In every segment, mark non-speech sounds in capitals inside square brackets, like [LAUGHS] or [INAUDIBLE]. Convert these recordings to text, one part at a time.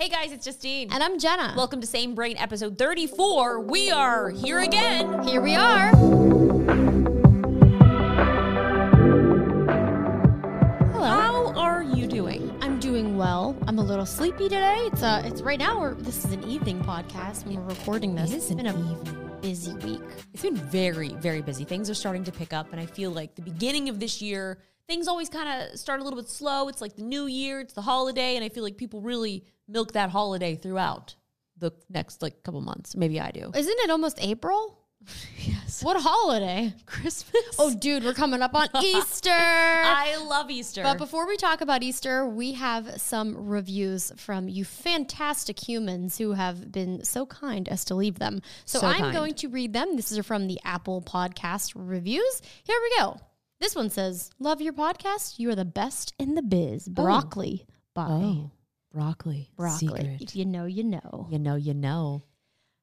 Hey guys, it's Justine. And I'm Jenna. Welcome to Same Brain episode 34. We are here again. Here we are. Hello. How are you doing? I'm doing well. I'm a little sleepy today. It's uh it's right now we're this is an evening podcast when we're recording this. It is It's an been a busy week. It's been very, very busy. Things are starting to pick up, and I feel like the beginning of this year, things always kind of start a little bit slow. It's like the new year, it's the holiday, and I feel like people really milk that holiday throughout the next like couple months. Maybe I do. Isn't it almost April? [LAUGHS] Yes. What holiday? Christmas. Oh dude, we're coming up on [LAUGHS] Easter. I love Easter. But before we talk about Easter, we have some reviews from you fantastic humans who have been so kind as to leave them. So, So I'm kind. going to read them. This is from the Apple Podcast reviews. Here we go. This one says, Love your podcast. You are the best in the biz. Oh. Broccoli by oh, broccoli. Broccoli. Secret. If you know, you know. You know, you know.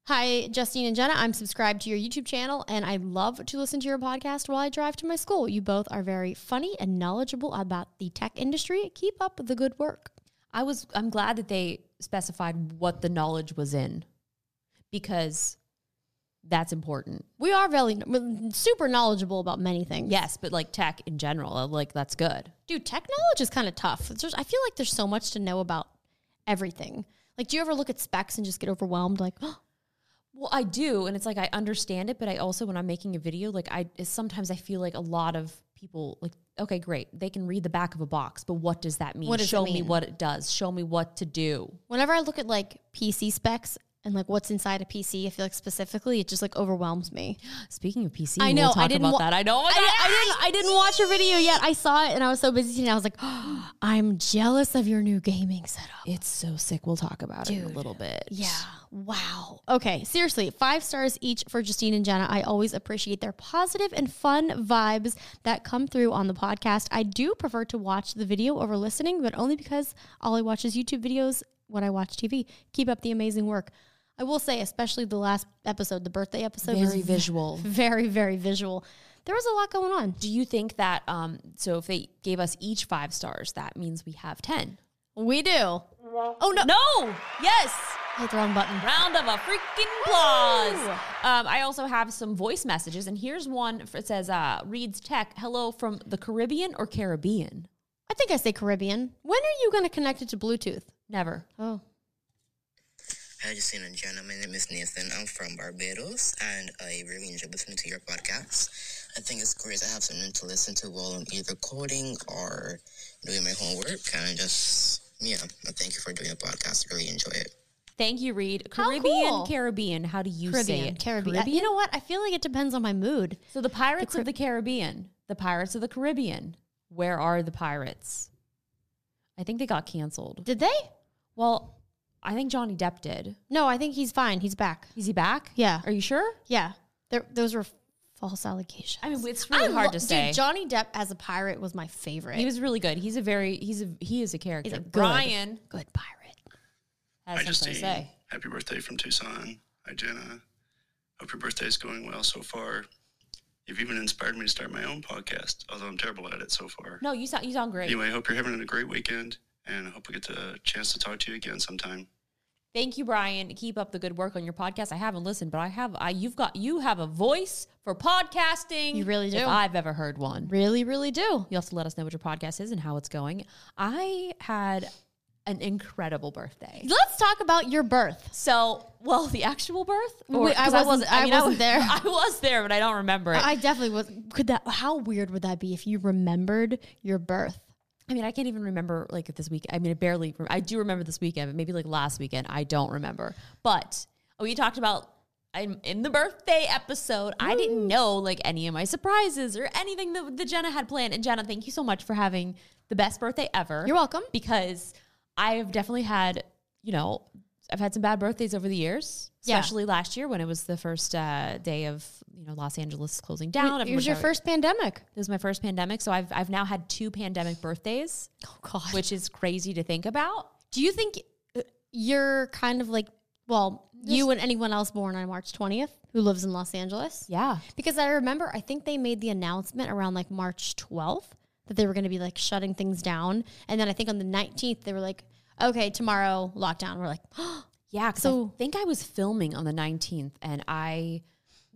Hi, Justine and Jenna. I'm subscribed to your YouTube channel and I love to listen to your podcast while I drive to my school. You both are very funny and knowledgeable about the tech industry. Keep up the good work. I was I'm glad that they specified what the knowledge was in because that's important. We are very super knowledgeable about many things. Yes, but like tech in general, uh, like that's good. Dude, tech knowledge is kind of tough. I feel like there's so much to know about everything. Like, do you ever look at specs and just get overwhelmed? Like, oh, [GASPS] Well, I do, and it's like I understand it, but I also when I'm making a video, like I sometimes I feel like a lot of people like okay, great, they can read the back of a box, but what does that mean? What does Show me what it does. Show me what to do. whenever I look at like PC specs and like what's inside a PC, I feel like specifically it just like overwhelms me. [GASPS] Speaking of PC, I know. we'll talk I didn't about wa- that. I know. Oh I, didn't, I didn't. I didn't watch your video yet. I saw it and I was so busy today. I was like, [GASPS] I'm jealous of your new gaming setup. It's so sick. We'll talk about it in a little bit. Yeah. Wow. Okay. Seriously, five stars each for Justine and Jenna. I always appreciate their positive and fun vibes that come through on the podcast. I do prefer to watch the video over listening, but only because all I watch is YouTube videos when I watch TV. Keep up the amazing work. I will say, especially the last episode, the birthday episode, Very visual. [LAUGHS] very, very visual. There was a lot going on. Do you think that um so if they gave us each five stars, that means we have ten? We do. Oh no! No. Yes. I hit the wrong button. Round of a freaking applause. Um, I also have some voice messages, and here's one. It says, uh, "Reads tech. Hello from the Caribbean or Caribbean? I think I say Caribbean. When are you going to connect it to Bluetooth? Never. Oh. Hi, Justine and Jenna. My name is Nathan. I'm from Barbados, and I really enjoy listening to your podcast. I think it's great to have something to listen to while I'm either coding or doing my homework, and I just yeah. I thank you for doing the podcast. Really enjoy it. Thank you, Reed. How Caribbean, cool. Caribbean. How do you say it? Caribbean. You know what? I feel like it depends on my mood. So the Pirates of the Caribbean, the Pirates of the Caribbean. Where are the pirates? I think they got canceled. Did they? Well, I think Johnny Depp did. No, I think he's fine. He's back. Is he back? Yeah. Are you sure? Yeah. There, those were false allegations. I mean, it's really I hard lo- to say. Dude, Johnny Depp as a pirate was my favorite. He was really good. He's a very he's a he is a character. He's a good, Brian good pirate. has Hi, something to say. Happy birthday from Tucson. Hi, Jenna. Hope your birthday is going well so far. You've even inspired me to start my own podcast, although I'm terrible at it so far. No, you sound you sound great. Anyway, I hope you're having a great weekend, and I hope we get the chance to talk to you again sometime. Thank you, Brian. Keep up the good work on your podcast. I haven't listened, but I have. I you've got you have a voice for podcasting. You really do. If I've ever heard one. Really, really do. You also let us know what your podcast is and how it's going. I had an incredible birthday. Let's talk about your birth. So, well, the actual birth? Wait, I 'cause wasn't- I mean, wasn't was- there. [LAUGHS] I was there, but I don't remember it. I definitely was. Could that? How weird would that be if you remembered your birth? I mean, I can't even remember like this week. I mean, I barely. I do remember this weekend, but maybe like last weekend, I don't remember. But we talked about I'm in the birthday episode. I didn't know like any of my surprises or anything that, that Jenna had planned. And Jenna, thank you so much for having the best birthday ever. You're welcome. Because I've definitely had, you know, I've had some bad birthdays over the years, Yeah. especially last year when it was the first uh, day of you know Los Angeles closing down. It was your first pandemic. It was my first pandemic, so I've I've now had two pandemic birthdays Oh God. which is crazy to think about. Do you think uh, you're kind of like, well, you and anyone else born on March 20th who lives in Los Angeles? Yeah. Because I remember, I think they made the announcement around like March 12th that they were going to be like shutting things down. And then I think on the 19th, they were like, okay, tomorrow lockdown. We're like, oh, [GASPS] Yeah, So- I think I was filming on the 19th and I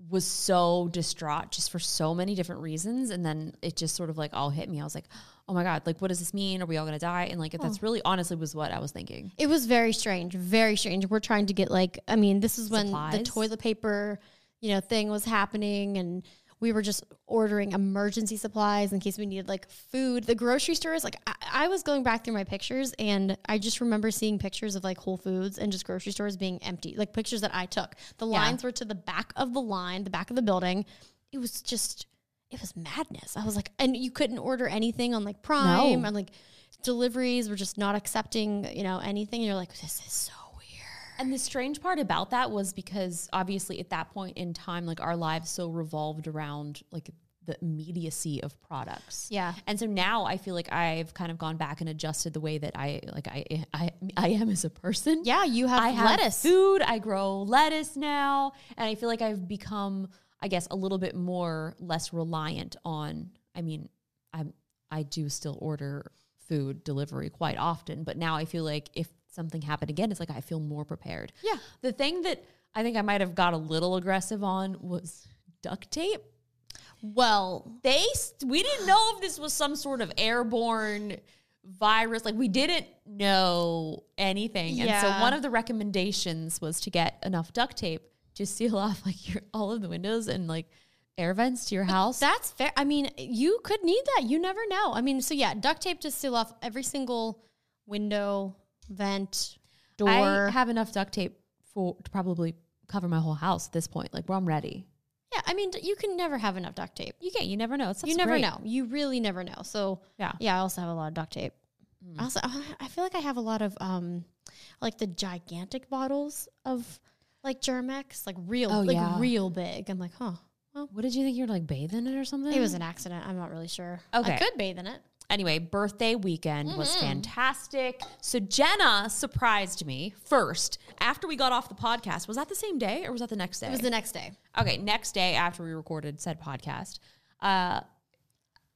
was so distraught just for so many different reasons. And then it just sort of like all hit me. I was like, oh my God, like, what does this mean? Are we all going to die? And like, if that's really honestly was what I was thinking. It was very strange, very strange. We're trying to get like, I mean, this is when the toilet paper, you know, thing was happening, and we were just ordering emergency supplies in case we needed like food. The grocery stores, like, I, I was going back through my pictures, and I just remember seeing pictures of like Whole Foods and just grocery stores being empty, like pictures that I took. The Yeah. lines were to the back of the line, the back of the building. It was just, it was madness. I was like, and you couldn't order anything on like Prime No. and like deliveries were just not accepting, you know, anything. And you're like, this is so. And the strange part about that was because obviously at that point in time, like our lives so revolved around like the immediacy of products. Yeah. And so now I feel like I've kind of gone back and adjusted the way that I like I I, I am as a person. Yeah, you have I have lettuce. food. I grow lettuce now, and I feel like I've become, I guess, a little bit more less reliant on. I mean, I'm I do still order food delivery quite often, but now I feel like if something happened again, it's like I feel more prepared. Yeah. The thing that I think I might have got a little aggressive on was duct tape. Well, They st- we didn't know if this was some sort of airborne virus. Like we didn't know anything. And so one of the recommendations was to get enough duct tape to seal [LAUGHS] off like your all of the windows and like air vents to your house. that's fair. I mean, you could need that. You never know. I mean, so yeah, duct tape to seal off every single window, vent, door. I have enough duct tape for to probably cover my whole house at this point. Like, well, I'm ready. yeah, I mean, you can never have enough duct tape. You can't. You never know. It's you never know. You really never know. So Yeah. yeah, I also have a lot of duct tape. Also, I feel like I have a lot of um, like the gigantic bottles of like Germ-X, like real, Oh, like yeah. real big. I'm like, huh. Well, What did you think? you were like bathing it or something? It was an accident. I'm not really sure. Okay. I could bathe in it. Anyway, birthday weekend was fantastic. So Jenna surprised me first after we got off the podcast. Was that the same day or was that the next day? It was the next day. okay, next day after we recorded said podcast. Uh,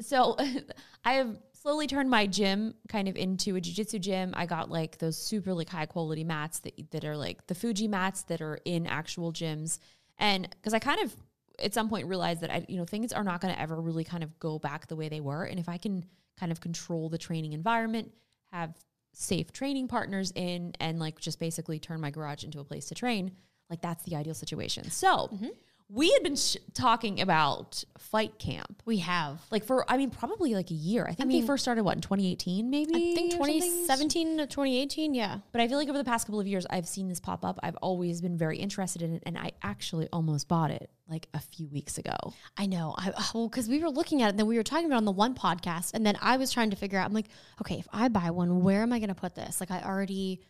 so [LAUGHS] I have slowly turned my gym kind of into a jujitsu gym. I got like those super like high quality mats that that are like the Fuji mats that are in actual gyms, and because I kind of at some point realized that I you know things are not going to ever really kind of go back the way they were, and if I can kind of control the training environment, have safe training partners in, and like just basically turn my garage into a place to train, like that's the ideal situation. So. Mm-hmm. We had been sh- talking about fight camp We have. like for I mean probably like a year. I think they first started what in 2018 maybe. I think 2017 to 2018. Yeah. But I feel like over the past couple of years I've seen this pop up. I've always been very interested in it and I actually almost bought it like a few weeks ago. I know. I oh, well, because we were looking at it, and then we were talking about it on the one podcast, and then I was trying to figure out. I'm like, okay, if I buy one, where am I going to put this? Like, I already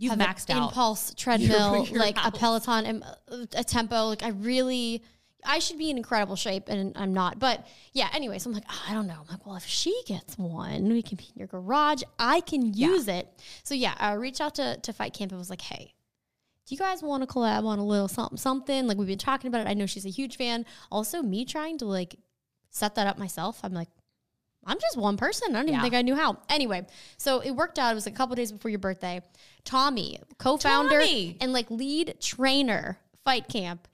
You've have an maxed out. impulse [LAUGHS] treadmill, your like a. Peloton, and uh, a tempo. Like, I really. I should be in incredible shape and I'm not. But yeah, anyway, so I'm like, oh, I don't know. I'm like, well, if she gets one, we can be in your garage. I can use it. So yeah, I reached out to, to Fight Camp and was like, hey, do you guys want to collab on a little something, something? Like we've been talking about it. I know she's a huge fan. Also, me trying to like set that up myself. I'm like, I'm just one person. I don't even Yeah. think I knew how. Anyway, so it worked out. It was a couple days before your birthday. Tommy, co-founder Tommy! and like lead trainer, Fight Camp,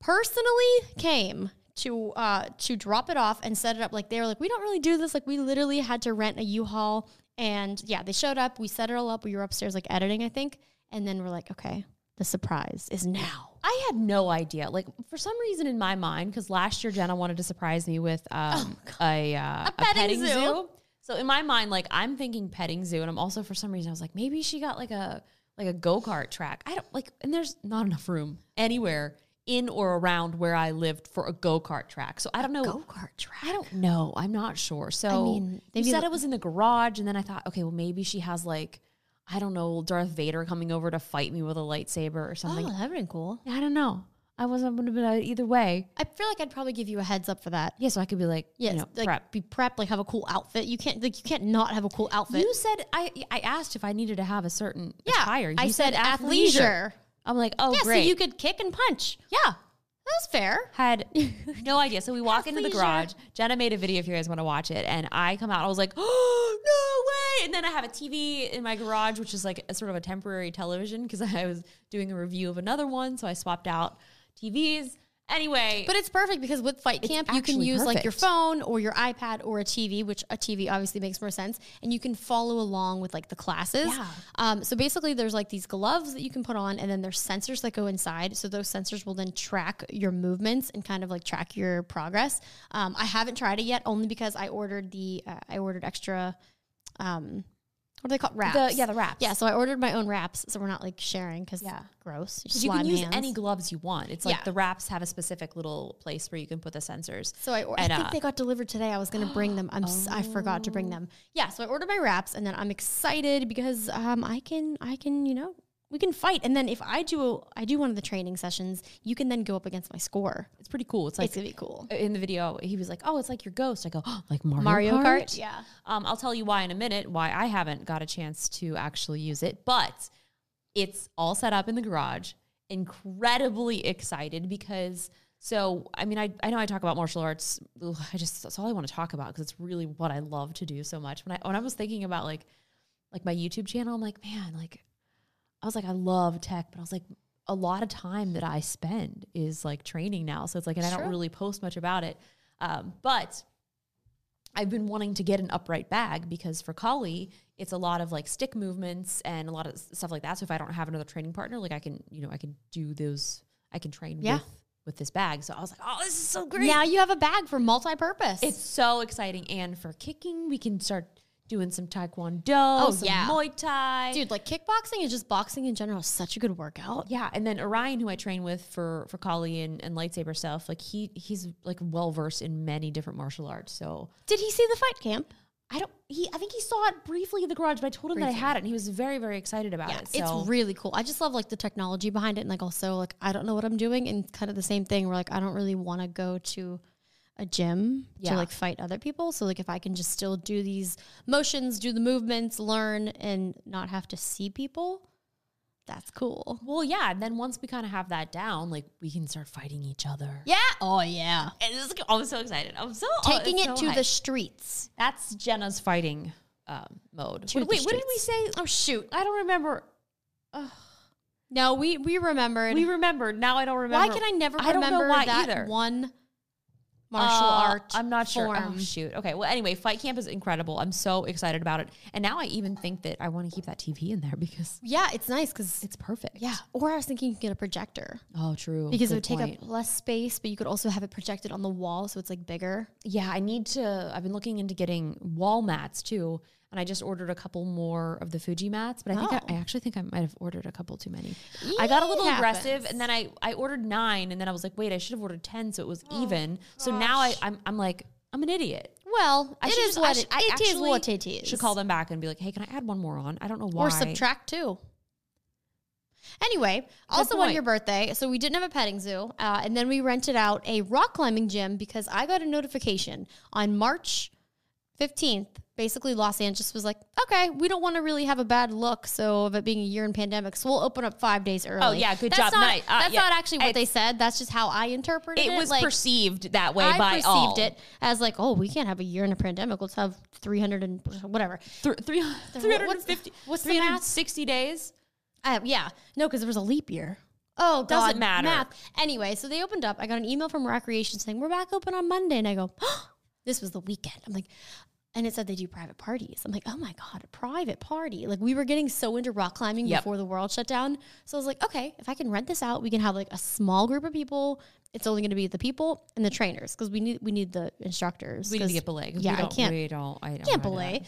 personally came to uh to drop it off and set it up. Like they were like, we don't really do this. Like we literally had to rent a U-Haul. And yeah, they showed up. We set it all up. We were upstairs like editing, I think. And then we're like, okay, the surprise is now. I had no idea. Like for some reason in my mind, because last year Jenna wanted to surprise me with um, a, uh, a, petting zoo. So in my mind, like I'm thinking petting zoo, and I'm also for some reason I was like maybe she got like a like a go kart track. I don't like, and there's not enough room anywhere in or around where I lived for a go kart track. So I don't know. Go-kart track. I don't know. I'm not sure. So I mean, they maybe said it was in the garage, and then I thought, okay, well maybe she has like. I don't know, Darth Vader coming over to fight me with a lightsaber or something. Oh, that'd been cool. I don't know. I wasn't going to be either way. I feel like I'd probably give you a heads up for that. Yeah, so I could be like, Yes, you know, like prep. be prepped, like have a cool outfit. You can't like you can't not have a cool outfit. You said I I asked if I needed to have a certain yeah, attire. You I said, athleisure. athleisure. I'm like, oh Yeah, great. so you could kick and punch. yeah. That's fair. Had [LAUGHS] no idea. So we walk into the garage. Jenna made a video if you guys want to watch it, and I come out. I was like, oh no way! And then I have a TV in my garage, which is like a sort of a temporary television because [LAUGHS] I was doing a review of another one, so I swapped out TVs. Anyway, But it's perfect because with Fight Camp, you can use like your phone or your iPad or a TV, which a TV obviously makes more sense, and you can follow along with like the classes. Yeah. Um, so basically, there's like these gloves that you can put on, and then there's sensors that go inside. So those sensors will then track your movements and kind of like track your progress. Um, I haven't tried it yet, only because I ordered the uh, I ordered extra. Um, what do they call wraps? The- yeah, the wraps. Yeah, so I ordered my own wraps, so we're not like sharing because Yeah. gross. 'Cause you can use hands. any gloves you want. It's like Yeah. the wraps have a specific little place where you can put the sensors. So I, or- I think uh, they got delivered today. I was going to bring them. I'm s- I forgot to bring them. Yeah, so I ordered my wraps and then I'm excited because um I can I can, you know, we can fight. And then if I do I do one of the training sessions, you can then go up against my score. It's pretty cool. It's It's like be cool. in the video, he was like, "Oh, it's like your ghost." I go, oh, "Like Mario, Mario Kart?" Kart? Yeah. Um, I'll tell you why in a minute. Why I haven't got a chance to actually use it, but it's all set up in the garage. Incredibly excited because. So, I mean, I, I know I talk about martial arts. Ugh, I just that's all I want to talk about because it's really what I love to do so much. When I when I was thinking about like like my YouTube channel, I'm like, man, like I was like, I love tech, but I was like, a lot of time that I spend is like training now. So it's like, and I don't really post much about it. Um, but I've been wanting to get an upright bag because for Kali, it's a lot of like stick movements and a lot of stuff like that. So if I don't have another training partner, like I can, you know, I can do those, I can train Yeah. with, with this bag. So I was like, oh, this is so great. Now you have a bag for multi-purpose. It's so exciting. And for kicking, we can start doing some taekwondo, oh, some yeah. Muay Thai. dude, like kickboxing and just boxing in general is such a good workout. Yeah, and then Orion, who I train with for for Kali and, and lightsaber stuff, like he he's like well versed in many different martial arts. So Did he see the fight camp? I don't he I think he saw it briefly in the garage, but I told him that I had it, and he was very very excited about it. So It's really cool. I just love like the technology behind it and like also like I don't know what I'm doing and kind of the same thing where like I don't really want to go to a gym Yeah. to like fight other people. So like if I can just still do these motions, do the movements, learn and not have to see people, that's cool. well, yeah. And then once we kind of have that down, like we can start fighting each other. Yeah. Oh yeah. And this is, I'm so excited. I'm so Taking it's it so to the streets. That's Jenna's fighting um, mode. To Wait, wait, what did we say? Oh shoot. I don't remember. No, we we remembered. We remembered. Now I don't remember. why can I never I don't remember know why that either. one martial Uh, art? I'm not sure. form? Oh, shoot. Okay. Well, anyway, Fight Camp is incredible. I'm so excited about it. And now I even think that I want to keep that TV in there because Yeah, it's nice because it's perfect. yeah. Or I was thinking you could get a projector. Oh, true. because it Good would take up less space, but you could also have it projected on the wall, so it's like bigger. Yeah, I need to. I've been looking into getting wall mats too. And I just ordered a couple more of the Fuji mats, but I think I, Oh. I actually think I might have ordered a couple too many. I got a little It aggressive, and then I, I ordered nine, and then I was like, wait, I should have ordered ten, so it was even. So now I, I'm I'm like I'm an idiot. Well, I it should is I should- it, I it is what it is. Should call them back and be like, hey, can I add one more on? I don't know why. or subtract two. Anyway, also on your birthday, so we didn't have a petting zoo, uh, and then we rented out a rock climbing gym because I got a notification on March fifteenth. Basically, Los Angeles was like, "Okay, we don't want to really have a bad look, so of it being a year in pandemic, so we'll open up five days early." Oh, yeah, good That's job. Not, Nice. Uh, that's yeah. not actually what they said. That's just how I interpreted it. It was like, perceived that way I by perceived all. it as like, oh, we can't have a year in a pandemic. Let's have 300 and whatever. Th- three, 350, what's the math? 360 days. Uh, yeah, no, because there was a leap year. Oh, Doesn't God, matter. Math. Anyway, so they opened up. I got an email from Recreation saying we're back open on Monday, and I go, [GASPS] this was the weekend. I'm like, and it said they do private parties. I'm like, oh my god, a private party! Like we were getting so into rock climbing Yep. before the world shut down. So I was like, okay, if I can rent this out, we can have like a small group of people. It's only going to be the people and the trainers because we need we need the instructors. We need to get belay. Yeah, we I can't We don't. I don't can't belay.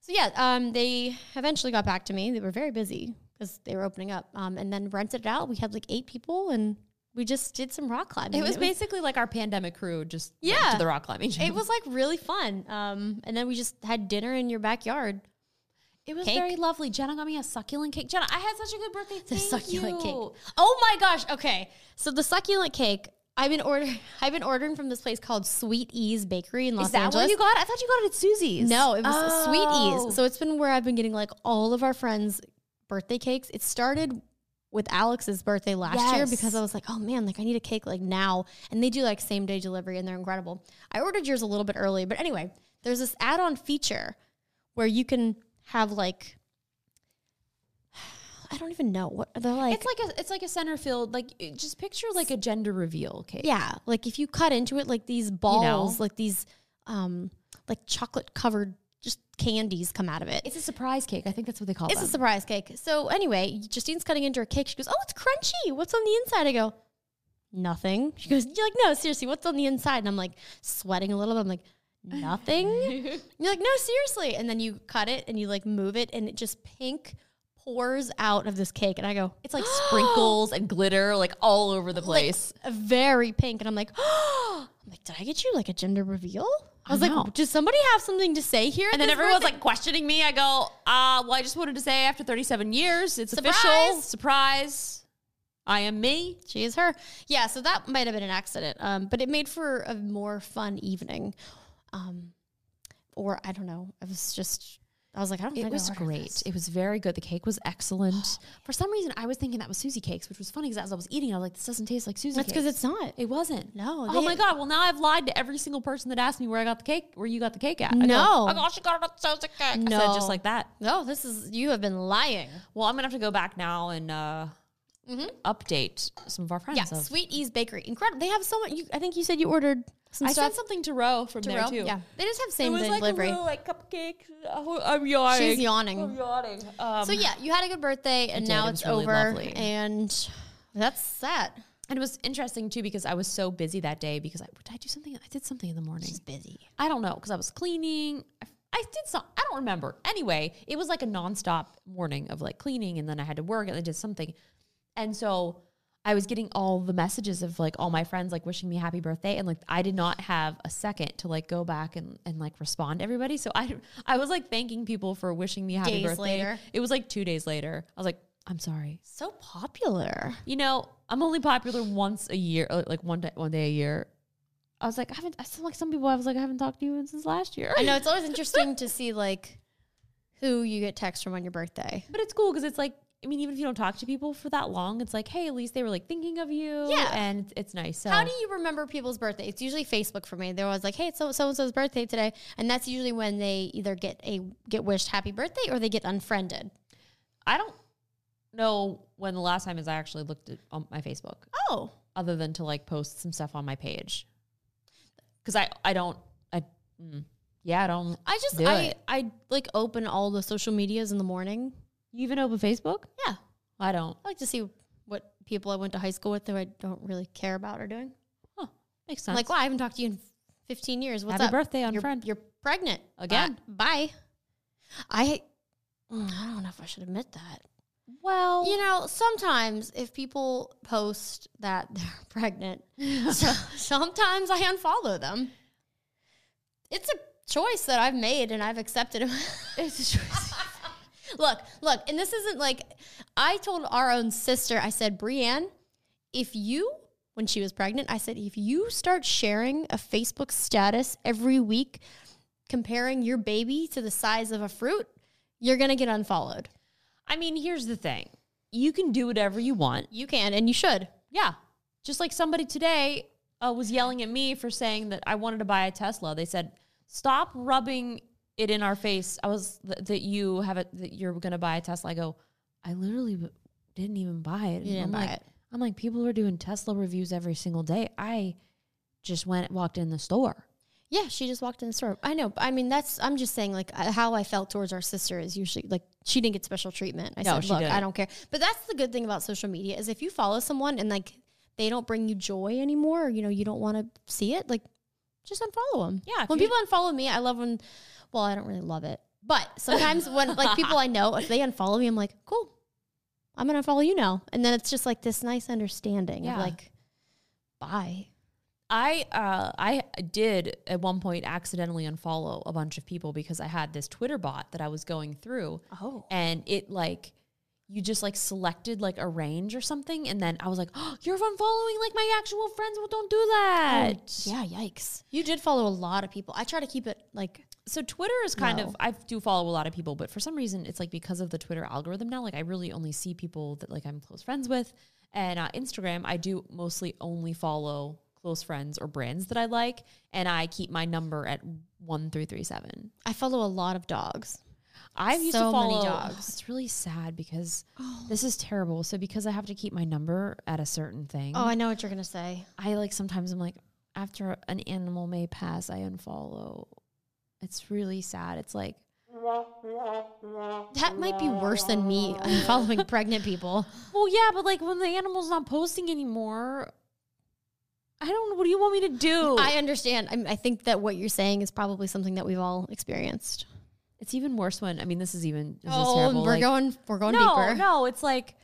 So yeah, um, they eventually got back to me. They were very busy because they were opening up, um, and then rented it out. We had like eight people, and we just did some rock climbing. It was And basically like our pandemic crew just went Yeah. to the rock climbing. gym. it was like really fun. Um, and then we just had dinner in your backyard. It was Cake? very lovely. Jenna got me a succulent cake. Jenna, I had such a good birthday. The Thank succulent you. cake. Oh my gosh. Okay, so the succulent cake. I've been ordering. [LAUGHS] I've been ordering from this place called Sweet E's Bakery in Los Is that Angeles. where you got? I thought you got it at Susie's. No, it was Oh. Sweet E's. So it's been where I've been getting like all of our friends' birthday cakes. It started with Alex's birthday last year because I was like, oh man, like I need a cake like now. And they do like same day delivery and they're incredible. I ordered yours a little bit early, but anyway, there's this add on feature where you can have like [SIGHS] I don't even know what they're like. it's like a it's like a center field. Like just picture like a gender reveal cake. yeah, like if you cut into it, like these balls, like these um like chocolate covered candies come out of it. It's a surprise cake. I think that's what they call it. It's them. a surprise cake. So anyway, Justine's cutting into her cake. She goes, "Oh, it's crunchy. What's on the inside?" I go, "Nothing." She goes, "You're like, no, seriously, what's on the inside?" And I'm like sweating a little bit. I'm like, "Nothing." [LAUGHS] You're like, "No, seriously." And then you cut it and you like move it, and it just pink pours out of this cake. And I go, it's like [GASPS] sprinkles and glitter like all over the place. a very pink. And I'm like, [GASPS] I'm like, did I get you like a gender reveal? I was know. like, does somebody have something to say here? and then everyone's like questioning me. I go, uh, well, I just wanted to say after 37 years, it's official. Surprise. Surprise. I am me. She is her. Yeah, so that might have been an accident. Um, but it made for a more fun evening. Um, or I don't know. I was just I was like, I don't It was great. this. It was very good. The cake was excellent. [GASPS] For some reason, I was thinking that was Susie cakes, which was funny because as I was eating, I was like, this doesn't taste like Susie That's because it's not. It wasn't. No, Oh my god. Well, now I've lied to every single person that asked me where I got the cake, where you got the cake at. I go, No. oh gosh, you got it at Susie cake. I said No. just like that. No, this is you have been lying. Well, I'm gonna have to go back now and uh, update some of our friends. Yeah, of- Sweet E's Bakery, incredible. They have so much. You, I think you said you ordered some I stuff. sent something to Roe from to there Roe. too. Yeah, they just have It same was day like delivery. a little like cupcake. Oh, I'm yawning. She's yawning. I'm yawning. Um, So yeah, you had a good birthday, and now It it's really over, lovely. and that's that. and it was interesting too because I was so busy that day because I did I do something? I did something in the morning. busy. I don't know because I was cleaning. I, I did some. I don't remember. Anyway, it was like a nonstop morning of like cleaning, and then I had to work, and I did something, and so I was getting all the messages of like all my friends like wishing me happy birthday, and like I did not have a second to like go back and and like respond to everybody. So I I was like thanking people for wishing me happy Days birthday. later. It was like two days later. I was like, I'm sorry. So popular. You know, I'm only popular once a year, uh, like one day, one day a year. I was like, I haven't. I sound like some people. I was like, I haven't talked to you since last year. I know it's always [LAUGHS] interesting to see like who you get text from on your birthday. But it's cool because it's like, I mean, even if you don't talk to people for that long, it's like, hey, at least they were like thinking of you. Yeah. and it's, it's nice. So How do you remember people's birthday? It's usually Facebook for me. They're always like, "Hey, it's so so and so's birthday today," and that's usually when they either get a get wished happy birthday or they get unfriended. I don't know when the last time is I actually looked at on my Facebook, Oh, other than to like post some stuff on my page. Because I I don't I mm, yeah I don't. I just Do I it. I like open all the social medias in the morning. You even open Facebook? Yeah, I don't. I like to see what people I went to high school with that I don't really care about are doing. Oh, makes I'm sense. like, well, I haven't talked to you in 15 years. What's Happy up? birthday, you're, unfriend. You're pregnant Again. Uh, bye. I mm, I don't know if I should admit that. well, You know, sometimes if people post that [LAUGHS] they're pregnant, [LAUGHS] so- sometimes I unfollow them. It's a choice that I've made and I've accepted it. [LAUGHS] it's a choice. Look, look, and this isn't like I told our own sister, I said, Brienne, if you, when she was pregnant, I said, if you start sharing a Facebook status every week comparing your baby to the size of a fruit, you're going to get unfollowed. I mean, here's the thing: you can do whatever you want. You can and you should. Yeah. Just like somebody today uh, was yelling at me for saying that I wanted to buy a Tesla. They said, "Stop rubbing it in our face." I was th- that you have it that you're going to buy a Tesla. I go, I literally w- didn't even buy it. You didn't I'm buy like, it. I'm like, people are doing Tesla reviews every single day. I just went walked in the store. Yeah, she just walked in the store. I know. I mean, that's. I'm just saying, like, uh, how I felt towards our sister is usually like she didn't get special treatment. I No, said, she look, I didn't. don't care. But that's the good thing about social media is if you follow someone and like they don't bring you joy anymore, or you know, you don't want to see it, like, just unfollow them. Yeah, When people unfollow me, I love when. Well, I don't really love it, but sometimes when like people I know, if they unfollow me, I'm like, cool. I'm gonna follow you now, and then it's just like this nice understanding Yeah. of like, bye. I uh, I did at one point accidentally unfollow a bunch of people because I had this Twitter bot that I was going through. Oh. and it like you just like selected like a range or something, and then I was like, oh, "You're unfollowing like my actual friends. Well, don't do that." Yeah, yikes. You did follow a lot of people. I try to keep it like So Twitter is kind No. of I do follow a lot of people, but for some reason it's like because of the Twitter algorithm now, like I really only see people that like I'm close friends with, and uh, Instagram I do mostly only follow close friends or brands that I like, and I keep my number at one three three seven. I follow a lot of dogs. I've used So to many follow dogs. It's really sad because [GASPS] this is terrible. So because I have to keep my number at a certain thing, Oh, I know what you're gonna say. I like sometimes I'm like after an animal may pass, I unfollow. It's really sad. It's like That might be worse than me [LAUGHS] following pregnant people. Well, yeah, but like when the animal's not posting anymore, I don't know. What do you want me to do? I understand. I, I think that what you're saying is probably something that we've all experienced. it's even worse when I mean, this is even this is Oh, terrible. we're like- going we're going no, deeper. no. It's like,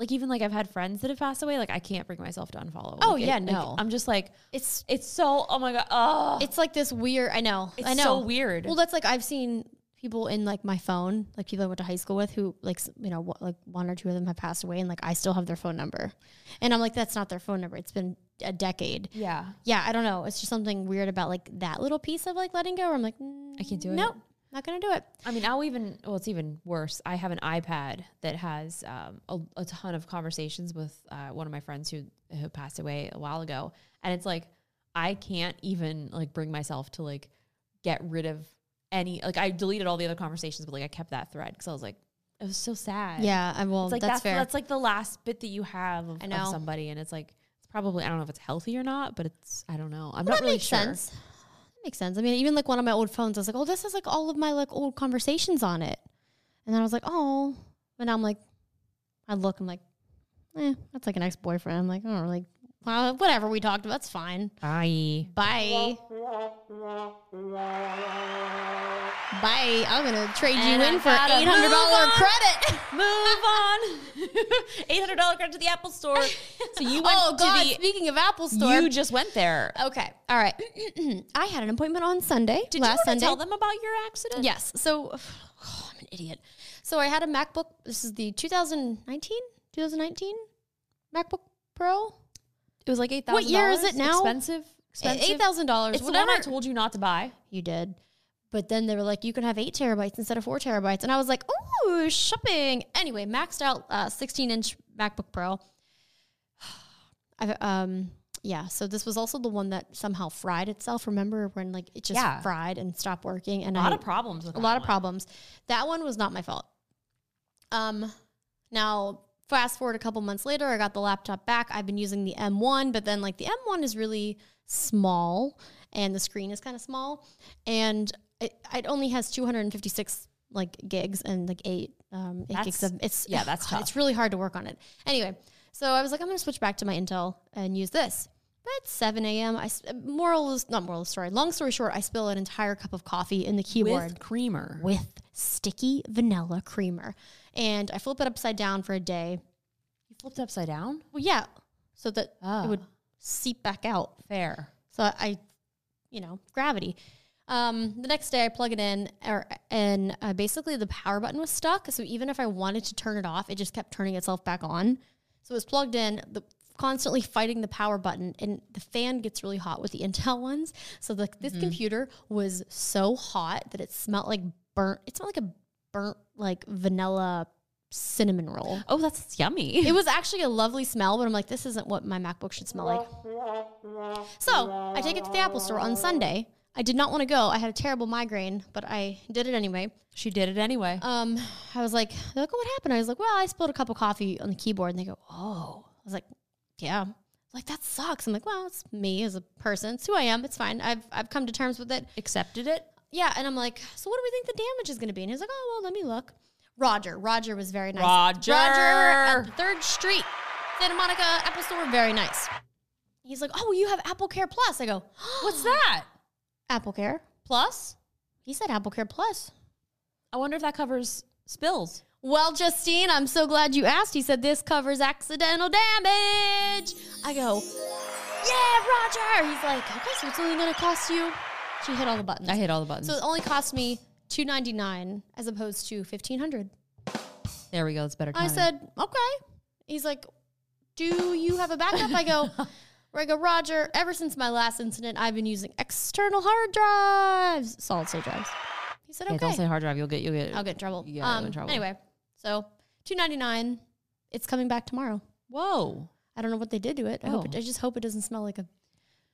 like even like I've had friends that have passed away. Like I can't bring myself to unfollow. Oh, Like, it- yeah, like, no. I'm just like It's it's so. Oh my god. Oh, it's like this weird. I know. it's I know. It's so weird. Well, that's like I've seen people in like my phone, like people I went to high school with, who like you know like one or two of them have passed away, and like I still have their phone number, and I'm like that's not their phone number. It's been a decade. yeah. Yeah, I don't know. It's just something weird about like that little piece of like letting go. Where I'm like, I can't do it. Nope, not gonna do it. I mean, I'll even, well, it's even worse. I have an iPad that has um, a, a ton of conversations with uh, one of my friends who, who passed away a while ago. And it's like, I can't even like bring myself to like get rid of any, like I deleted all the other conversations, but like I kept that thread because I was like, it was so sad. Yeah, I will. It's like that's, that's, fair. that's like the last bit that you have of, of somebody. And it's like, it's probably, I don't know if it's healthy or not, but it's, I don't know. I'm Well, not that really makes sure. sense. Makes sense. I mean, even like one of my old phones, I was like, oh, this is like all of my like old conversations on it. And then I was like, oh. And I'm like, I look, I'm like, eh, that's like an ex boyfriend. I'm like, I don't really, well, whatever we talked about, it's fine. Bye. Bye. Bye. I'm going to trade And you I in for gotta $800 credit. Move on. [LAUGHS] [LAUGHS] Eight hundred dollar credit to the Apple Store. [LAUGHS] So you oh, went oh, God. to the. Speaking of Apple Store. You just went there. okay. All right. [CLEARS THROAT] I had an appointment on Sunday. Did last you already Sunday. tell them about your accident? Yes. So [SIGHS] oh, I'm an idiot. So I had a MacBook. This is the 2019, 2019 MacBook Pro. It was like eight thousand. What year is it now? Expensive. Expensive. Eight thousand dollars. One I told you not to buy. you did. But then they were like, you can have eight terabytes instead of four terabytes, and I was like, ooh, shopping. Anyway, maxed out uh, 16 inch MacBook Pro. [SIGHS] I um yeah. So this was also the one that somehow fried itself. Remember when like it just Yeah. fried and stopped working? And A lot I, of problems with a lot of problems. That one was not my fault. Um, now fast forward a couple months later, I got the laptop back. I've been using the M1, but then like the M1 is really small and the screen is kind of small, and it, it only has 256 like gigs and like eight um eight gigs of it's yeah, that's tough. It's really hard to work on it. Anyway, so I was like, I'm gonna switch back to my Intel and use this. At 7 a.m., I moral is not moral of the story. Long story short, I spill an entire cup of coffee in the keyboard with creamer. with sticky vanilla creamer. And I flip it upside down for a day. you flipped it upside down. Well, yeah, so that Ah. it would seep back out. Fair. So I, you know, gravity. Um, the next day I plug it in, or, and uh, basically the power button was stuck. So even if I wanted to turn it off, it just kept turning itself back on. So it was plugged in, the constantly fighting the power button, and the fan gets really hot with the Intel ones. So the, this computer was so hot that it smelled like burnt. It smelled like a burnt like vanilla cinnamon roll. Oh, that's yummy. It was actually a lovely smell, but I'm like, this isn't what my MacBook should smell like. So I take it to the Apple store on Sunday. I did not want to go. I had a terrible migraine, but I did it anyway. she did it anyway. Um, I was like, "Oh, what happened? I was like, well, I spilled a cup of coffee on the keyboard. And they go, oh. I was like, yeah. Like, that sucks. I'm like, well, it's me as a person. It's who I am. It's fine. I've, I've come to terms with it. Accepted it. Yeah. And I'm like, so what do we think the damage is going to be? And he's like, oh, well, let me look. Roger. Roger was very nice. Roger. Roger at the third street, Santa Monica Apple Store, very nice. He's like, oh, you have Apple Care Plus. I go, [GASPS] What's that? Apple Care. Plus? He said Apple Care Plus. I wonder if that covers spills. Well, Justine, I'm so glad you asked. He said this covers accidental damage. I go, yeah, Roger. He's like, okay, so it's only going to cost you. She hit all the buttons. I hit all the buttons. so it only cost me two ninety nine as opposed to fifteen hundred. there we go. It's better. I timing. said, okay. He's like, do you have a backup? I go, [LAUGHS] I go, Roger. Ever since my last incident, I've been using external hard drives, solid state drives. He said, Yeah, okay. don't say hard drive. You'll get. You'll get. I'll get in trouble. Yeah, you'll um, in trouble. Anyway, so two ninety nine. It's coming back tomorrow. Whoa. I don't know what they did to it. I hope. It. I just hope it doesn't smell like a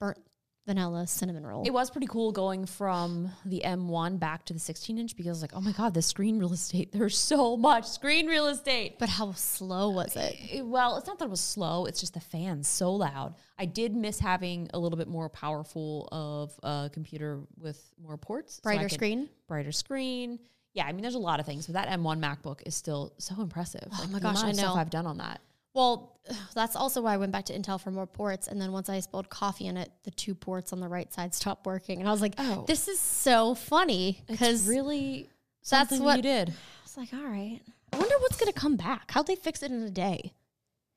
burnt vanilla cinnamon roll. It was pretty cool going from the M1 back to the 16 inch because I was like, oh my God, the screen real estate. There's so much screen real estate. but how slow was it? It- well, it's not that it was slow. It's just the fans so loud. I did miss having a little bit more powerful of a computer with more ports. so I Brighter could- screen? Brighter screen. Yeah, I mean, there's a lot of things, but that M1 MacBook is still so impressive. Oh like Oh my gosh, I of stuff know. I've done on that. Well, [SIGHS] that's also why I went back to Intel for more ports. And then once I spilled coffee in it, the two ports on the right side stopped working. And I was like, Oh. this is so funny because really that's what you did. I was like, all right. I wonder what's going to come back. How'd they fix it in a day?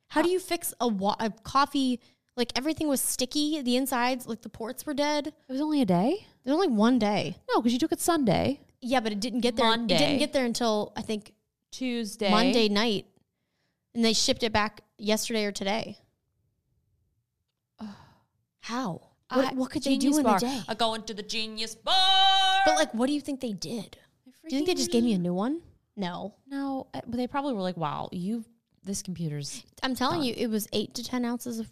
How do you fix a, wa- a coffee? Like everything was sticky. The insides, like the ports were dead. It was only a day. There's only one day. No, because you took it Sunday, Yeah, but it didn't get there. It didn't get there until I think Tuesday, Monday night, and they shipped it back yesterday or today. How? What, I- what could they do in bar. a day? I go into the genius bar. But like, what do you think they did? Do you think they just gave me a new one? No, no, uh, but they probably were like, "Wow, you this computer's I'm telling you, it was eight to ten ounces of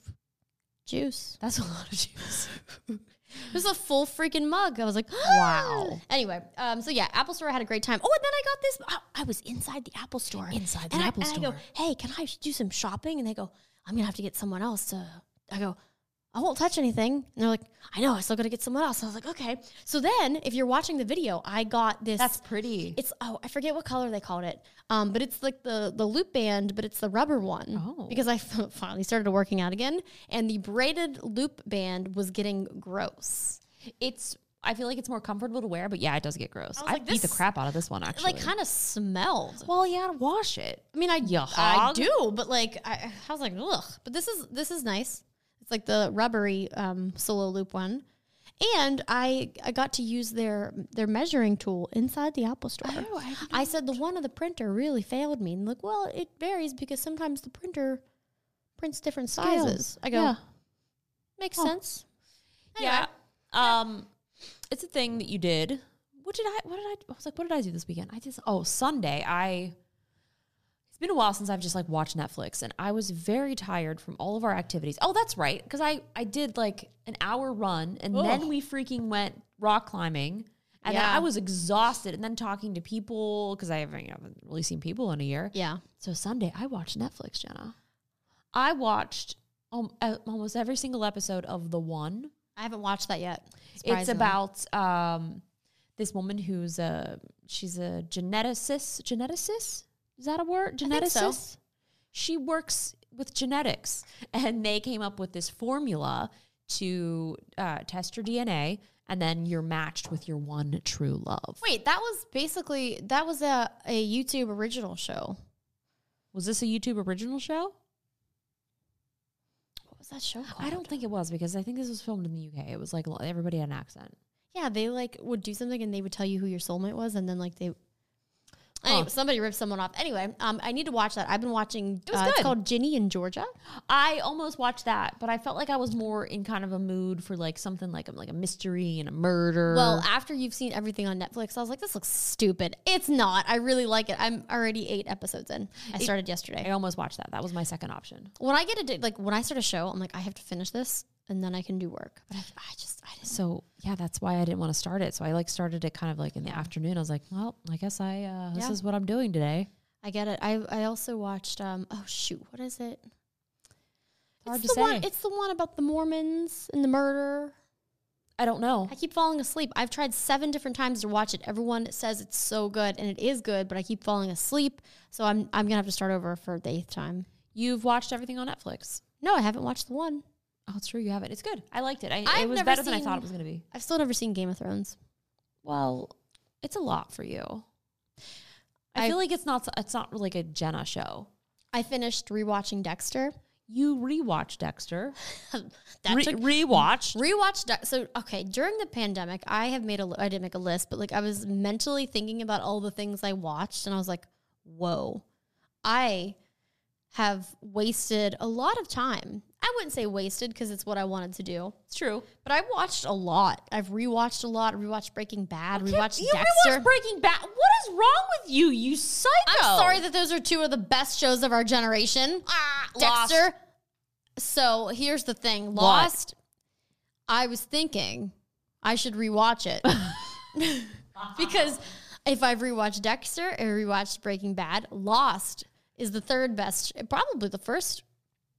juice. that's a lot of juice." [LAUGHS] It was a full freaking mug. I was like, [GASPS] Wow. Anyway, um, so yeah, Apple Store I had a great time. Oh, and then I got this. I, I was inside the Apple Store. Inside the and I- Apple and I go, hey, can I do some shopping? And they go, I'm gonna have to get someone else to. I go, I won't touch anything. And they're like, I know, I still gotta get someone else. I was like, okay. So then, if you're watching the video, I got this. That's pretty. It's oh I forget what color they called it, um, but it's like the the loop band, but it's the rubber one. Oh. Because I [LAUGHS] finally started working out again, and the braided loop band was getting gross. It's. I feel like it's more comfortable to wear, but yeah, it does get gross. I I, like, beat the crap out of this one It actually. like kind of smelled. well, gotta wash it. I mean, I I do, but like I, I was like, ugh. But this is this is nice. It's like the rubbery um, solo loop one, and I I got to use their their measuring tool inside the Apple Store. Oh, I I said the one of the printer really failed me, and like, well, it varies because sometimes the printer prints different sizes. I go, Yeah. makes Oh. sense. Yeah. Um, it's a thing that you did. What did I? What did I? I was like, what did I do this weekend? I just oh Sunday. I. It's been a while since I've just like watched Netflix, and I was very tired from all of our activities. Oh, that's right, because I I did like an hour run, and Ugh. then we freaking went rock climbing. And then Yeah. I was exhausted, and then talking to people because I haven't, haven't really seen people in a year. Yeah. So Sunday, I watched Netflix, Jenna. I watched um, almost every single episode of The One. I haven't watched that yet. It's about um, this woman who's a she's a geneticist. Geneticist is that a word? Think so. Geneticist. She works with genetics, and they came up with this formula to uh, test your DNA, and then you're matched with your one true love. Wait, that was basically that was a, a YouTube original show. was this a YouTube original show? What was that show called? I don't think it was because I think this was filmed in the UK. It was like everybody had an accent. Yeah, they like would do something and they would tell you who your soulmate was, and then like they. Anyway, somebody ripped someone off. Anyway, um, I need to watch that. I've been watching. It was uh, It's called Ginny in Georgia. I almost watched that, but I felt like I was more in kind of a mood for like something like a, like a mystery and a murder. Well, after you've seen everything on Netflix, I was like, this looks stupid. It's not. I really like it. I'm already eight episodes in. I started yesterday. I almost watched that. That was my second option. When I get a like when I start a show, I'm like, I have to finish this and then I can do work. But I, I just I didn't. So yeah, that's why I didn't want to start it. So I like started it kind of like in the afternoon. I was like, well, I guess I uh, this Yeah. is what I'm doing today. I get it. I I also watched. Um. Oh shoot, what is it? hard it's to the One, say. it's the one about the Mormons and the murder. I don't know. I keep falling asleep. I've tried seven different times to watch it. Everyone says it's so good, and it is good, but I keep falling asleep. So I'm I'm gonna have to start over for the eighth time. You've watched everything on Netflix. No, I haven't watched the one. Oh, it's true. You haven't. It's good. I liked it. I, I've it was never better than I seen- thought it was going to be. I've still never seen Game of Thrones. Well, it's a lot for you. I, I- feel like it's not. It's not like a Jenna show. I finished rewatching Dexter. You rewatch Dexter. [LAUGHS] That Re- took rewatched. rewatch. De- so okay, during the pandemic, I have made a. li- I didn't make a list, but like I was mentally thinking about all the things I watched, and I was like, "Whoa, I have wasted a lot of time." I wouldn't say wasted because it's what I wanted to do, It's true. but I watched a lot. I've rewatched a lot. Rewatched Breaking Bad. Rewatched you Dexter. rewatched Breaking Bad. What is wrong with you, you psycho? I'm sorry that those are two of the best shows of our generation. ah, Lost. Dexter. So here's the thing Lost. I was thinking I should rewatch it [LAUGHS] because if I've rewatched Dexter or rewatched Breaking Bad, Lost is the third best, probably the first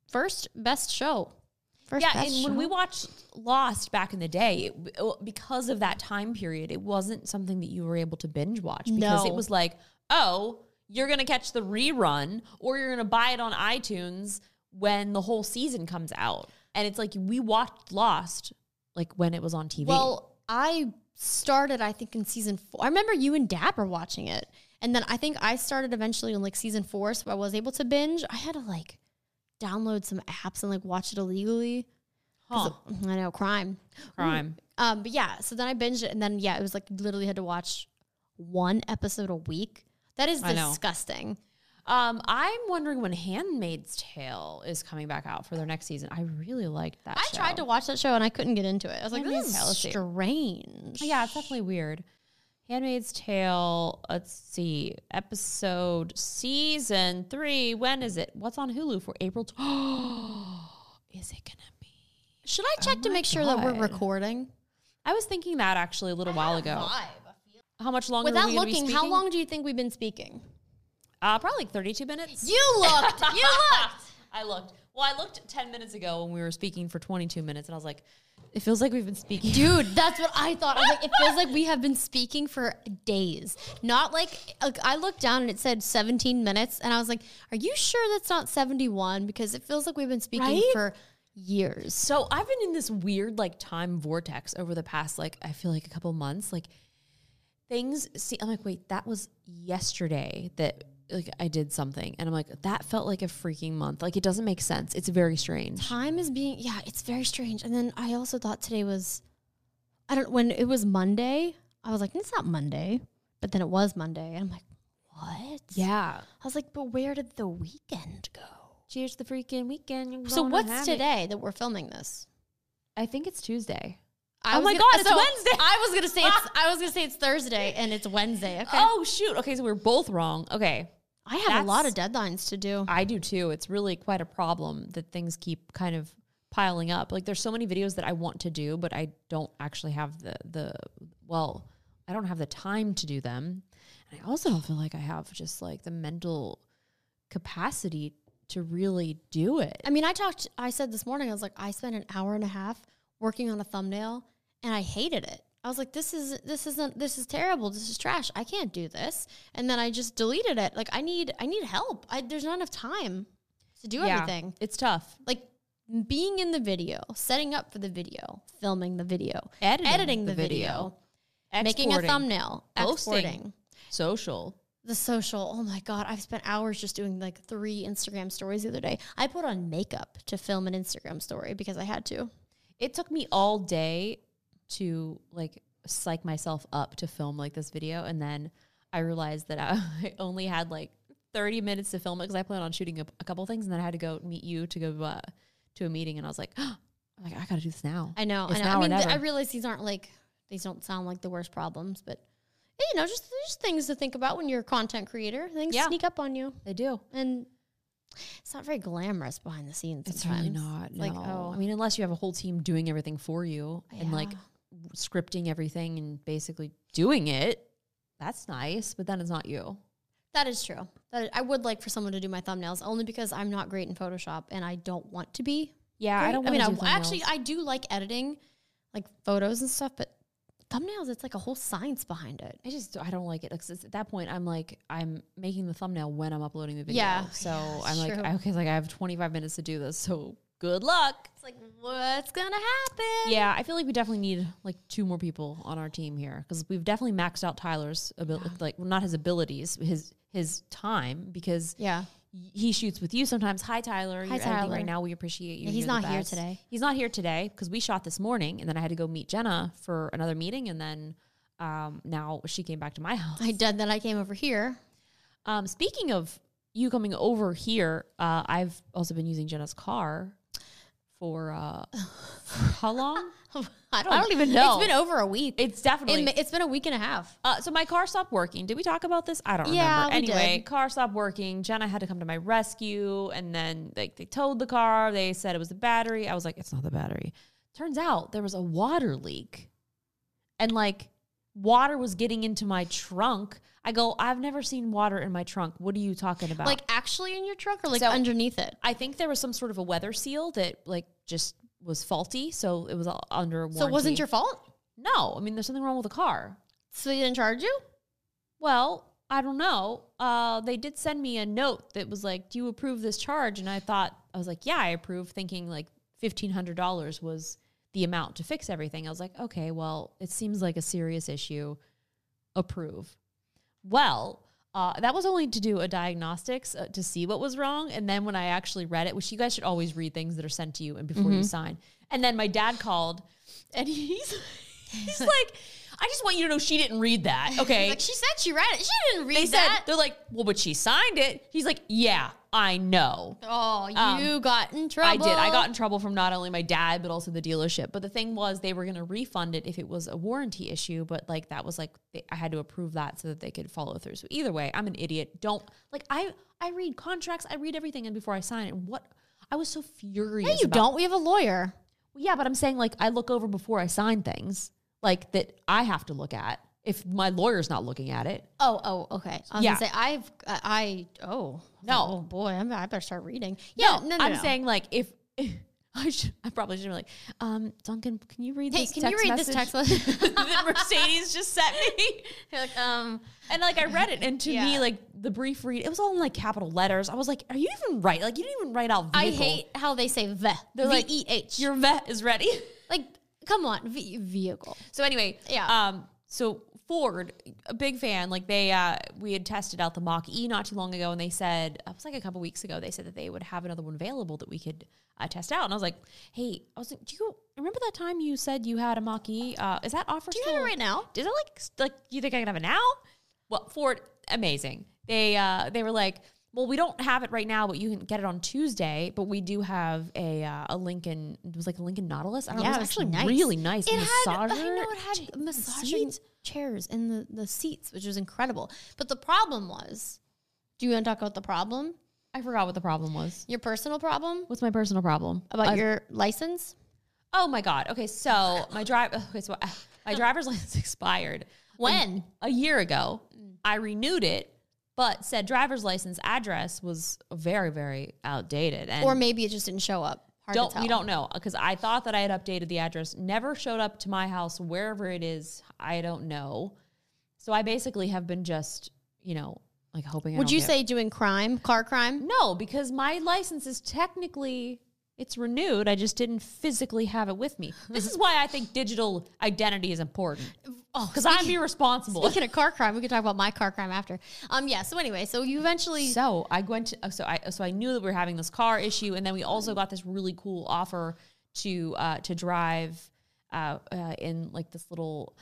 first best show. First Yeah, and when we watched Lost back in the day, it, because of that time period, it wasn't something that you were able to binge watch because No. it was like, oh, you're gonna catch the rerun or you're gonna buy it on iTunes when the whole season comes out, and it's like we watched Lost like when it was on TV. Well, I started, I think, in season four. I remember you and Dad were watching it. And then I think I started eventually in like season four. So I was able to binge. I had to like download some apps and like watch it illegally. Huh. I know, crime. crime. Um, but yeah, so then I binged it. And then, yeah, it was like literally had to watch one episode a week. That is I disgusting. Um, I'm wondering when *Handmaid's Tale* is coming back out for their next season. I really liked that. I show. tried to watch that show and I couldn't get into it. I was like, Handmaid's this is strange. Yeah, it's definitely weird. Handmaid's Tale. Let's see. Episode season three. When is it? What's on Hulu for April? Tw- [GASPS] is it gonna be? Should I check to my make sure that we're recording? I was thinking that actually a little while ago. How much longer? Without are we gonna be looking, how long do you think we've been speaking? Uh, probably like 32 minutes. You looked. you [LAUGHS] looked. I looked. Well, I looked 10 minutes ago when we were speaking for 22 minutes, and I was like, it feels like we've been speaking. Dude, that's what I thought. I was like, it feels like we have been speaking for days. Not like, like I looked down and it said 17 minutes, and I was like, are you sure that's not 71? Because it feels like we've been speaking Right? for years. So I've been in this weird like time vortex over the past like I feel like a couple months. Like things see I'm like, wait, that was yesterday that like I did something. And I'm like, that felt like a freaking month. Like it doesn't make sense. It's very strange. Time is being, yeah, it's very strange. And then I also thought today was, I don't, when it was Monday, I was like, it's not Monday. But then it was Monday. And I'm like, what? Yeah. I was like, but where did the weekend go? Cheers to the freaking weekend. You're So what's have it. today that we're filming this? I think it's Tuesday. Oh I Oh was my gonna- God, it's Wednesday. I was gonna say it's [LAUGHS] I was gonna say it's Thursday and it's Wednesday. Okay. Oh shoot. Okay, so we're both wrong. Okay. I have a lot of deadlines to do. I do too. It's really quite a problem that things keep kind of piling up. Like there's so many videos that I want to do, but I don't actually have the the well, I don't have the time to do them. And I also don't feel like I have just like the mental capacity to really do it. I mean, I talked. I said this morning. I was like, I spent an hour and a half working on a thumbnail, and I hated it. I was like, this is this isn't this is terrible. This is trash. I can't do this. And then I just deleted it. Like I need I need help. I, there's not enough time to do Yeah, everything. It's tough. Like being in the video, setting up for the video, filming the video, Editing editing the the, video, video, making a thumbnail, posting. exporting. Social. The social, oh my God, I've spent hours just doing like three Instagram stories the other day. I put on makeup to film an Instagram story because I had to. It took me all day to like psych myself up to film like this video. And then I realized that [LAUGHS] I only had like 30 minutes to film it because I planned on shooting a, a couple things. And then I had to go meet you to go uh, to a meeting. And I was like, [GASPS] I'm like, I got to do this now. I know, It's I know. now I mean, th- I realize these aren't like, these don't sound like the worst problems, but you know, just, just things to think about when you're a content creator. Things Yeah. sneak up on you. They do. And it's not very glamorous behind the scenes It's really not. Like, no. oh. I mean, unless you have a whole team doing everything for you and like Yeah. Scripting everything and basically doing it, that's nice. But then it's not you. That is true. That is- I would like for someone to do my thumbnails only because I'm not great in Photoshop and I don't want to be. Yeah, great. I don't. I mean, wanna I, do actually. I do like editing, like photos and stuff, but thumbnails, it's like a whole science behind it. I just I don't like it. 'Cause at that point, I'm like I'm making the thumbnail when I'm uploading the video. Yeah, So yeah, I'm like, okay, like I have 25 minutes to do this. So good luck. It's like, what's gonna happen? Yeah, I feel like we definitely need like two more people on our team here because we've definitely maxed out Tyler's ability, like well, not his abilities, his his time because Yeah. he shoots with you sometimes. Hi, Tyler. Hi, Tyler. right now. We appreciate you. Yeah, he's You're not here today. He's not here today because we shot this morning, and then I had to go meet Jenna for another meeting, and then um, now she came back to my house. I did. Then I came over here. Um, speaking of you coming over here, uh, I've also been using Jenna's car for uh, [LAUGHS] how long? [LAUGHS] I don't, I don't even know. It's been over a week. It's definitely. It, it's been a week and a half. uh, so my car stopped working. Did we talk about this? I don't Yeah, remember. we Anyway, did. car stopped working. Jenna had to come to my rescue, and then like they towed the car. They said it was the battery. I was like, it's not the battery. turns out there was a water leak and like water was getting into my trunk. I go, I've never seen water in my trunk. What are you talking about? Like actually in your trunk or like So- underneath it? I think there was some sort of a weather seal that like just was faulty, so it was all under warranty. So it wasn't your fault? No, I mean there's something wrong with the car. So they didn't charge you? Well, I don't know. Uh, they did send me a note that was like, "Do you approve this charge?" And I thought I was like, "Yeah, I approve," thinking like fifteen hundred dollars was the amount to fix everything. I was like, "Okay, well, it seems like a serious issue. Approve." Well, uh, that was only to do a diagnostics uh, to see what was wrong, and then when I actually read it, which you guys should always read things that are sent to you and before you sign. And then my dad called, and [LAUGHS] he's he's [LAUGHS] like, "I just want you to know she didn't read that." [LAUGHS] Okay, Like she said she read it. She didn't read they said they're like, well, but she signed it. He's like, yeah, I know. oh, Um, you got in trouble. I did. I got in trouble from not only my dad but also the dealership. But the thing was, they were going to refund it if it was a warranty issue. But like that was like they, I had to approve that so that they could follow through. So either way, I'm an idiot. Don't like I I read contracts. I read everything, and before I sign it, and what I was so furious. No, you about- don't. We have a lawyer. Yeah, but I'm saying like I look over before I sign things like that I have to look at if my lawyer's not looking at it. Oh, oh, okay. I was Yeah. gonna say I've, I, I oh No. oh boy, I'm, I better start reading. No, Yeah, no, no, I'm no. saying like if, [LAUGHS] I should, I probably should be like, um, Duncan, can you read Hey, this? can text you read this text [LAUGHS] message? that Mercedes just sent me? [LAUGHS] Like, um, And like I read it, and to me, like the brief read, it was all in like capital letters. I was like, "Are you even right? Like you didn't even write out." I hate how they say ve. They're like, V E H. Your vet is ready. like, come on, v- vehicle. So anyway, Yeah. Um, so Ford, a big fan. Like they, uh, we had tested out the Mach E not too long ago, and they said it was like a couple weeks ago. They said that they would have another one available that we could uh, test out. And I was like, hey, I was like, do you remember that time you said you had a Mach E? Uh, is that offer Do you still have it right now? Is it like like you think I can have it now? Well, Ford, amazing. They uh, they were like. Well, we don't have it right now, but you can get it on Tuesday. But we do have a uh, a Lincoln. It was like a Lincoln Nautilus. I don't Yeah, know. it It was actually nice. really nice. It had, massager. I know it had massaging seats. chairs in the, the seats, which was incredible. But the problem was, do you want to talk about the problem? I forgot what the problem was. Your personal problem What's my personal problem? about Uh, your license? Oh my god. Okay, so my drive. [SIGHS] Okay, so uh, my driver's [LAUGHS] license expired When? a year ago. I renewed it, but said driver's license address was very, very outdated. And Or maybe it just didn't show up. Hard don't we don't know because I thought that I had updated the address. Never showed up to my house wherever it is. I don't know. So I basically have been just you know like hoping. I Would you say doing crime, car crime? No, because my license is technically it's renewed. I just didn't physically have it with me. This is why I think digital identity is important. Oh, Because I'm irresponsible. Speaking of car crime, we could talk about my car crime after. Um, yeah. So anyway, so you eventually So I went to so I so I knew that we were having this car issue, and then we also got this really cool offer to uh, to drive uh, uh, in like this little.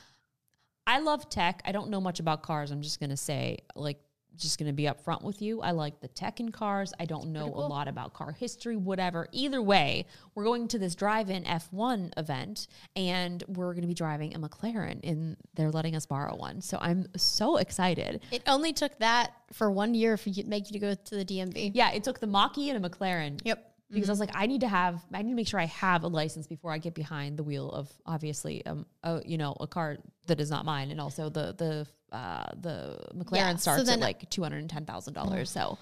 I love tech. I don't know much about cars. I'm just gonna say like just gonna be upfront with you. I like the tech in cars. I don't know a lot about car history, whatever. Either way, we're going to this drive-in F1 event, and we're gonna be driving a McLaren, and they're letting us borrow one. So I'm so excited. it only took that for one year for you to make you to go to the DMV. Yeah, it took the Mach-E and a McLaren. Yep. Because I was like, I need to have, I need to make sure I have a license before I get behind the wheel of obviously, um, a, you know, a car that is not mine, and also the the uh the McLaren Yeah, so starts then- at like two hundred and ten thousand dollars. So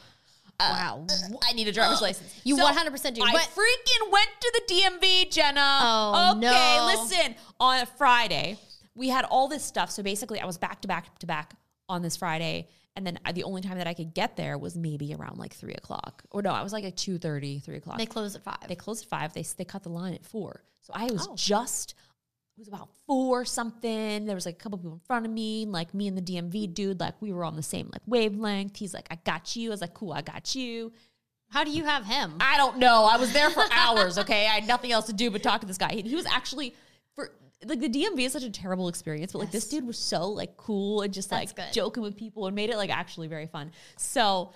Wow. I need a driver's [GASPS] license. You So 100% do, I but- freaking went to the DMV, Jenna. Oh, okay, no. listen. On a Friday, we had all this stuff. So basically, I was back to back to back on this Friday. And then I, the only time that I could get there was maybe around like three o'clock. Or no, I was like at 2.30, 3 o'clock. They close at five. They closed at five. They they cut the line at four. So I was Oh. just it was about four something. There was like a couple people in front of me, like me and the DMV dude, like we were on the same like wavelength. He's like, I got you. I was like, cool, I got you. How do you have him? I don't know. I was there for hours. Okay, I had nothing else to do but talk to this guy. He, he was actually for like the DMV is such a terrible experience, but like this dude was so like cool and just That's like good. joking with people and made it like actually very fun. So.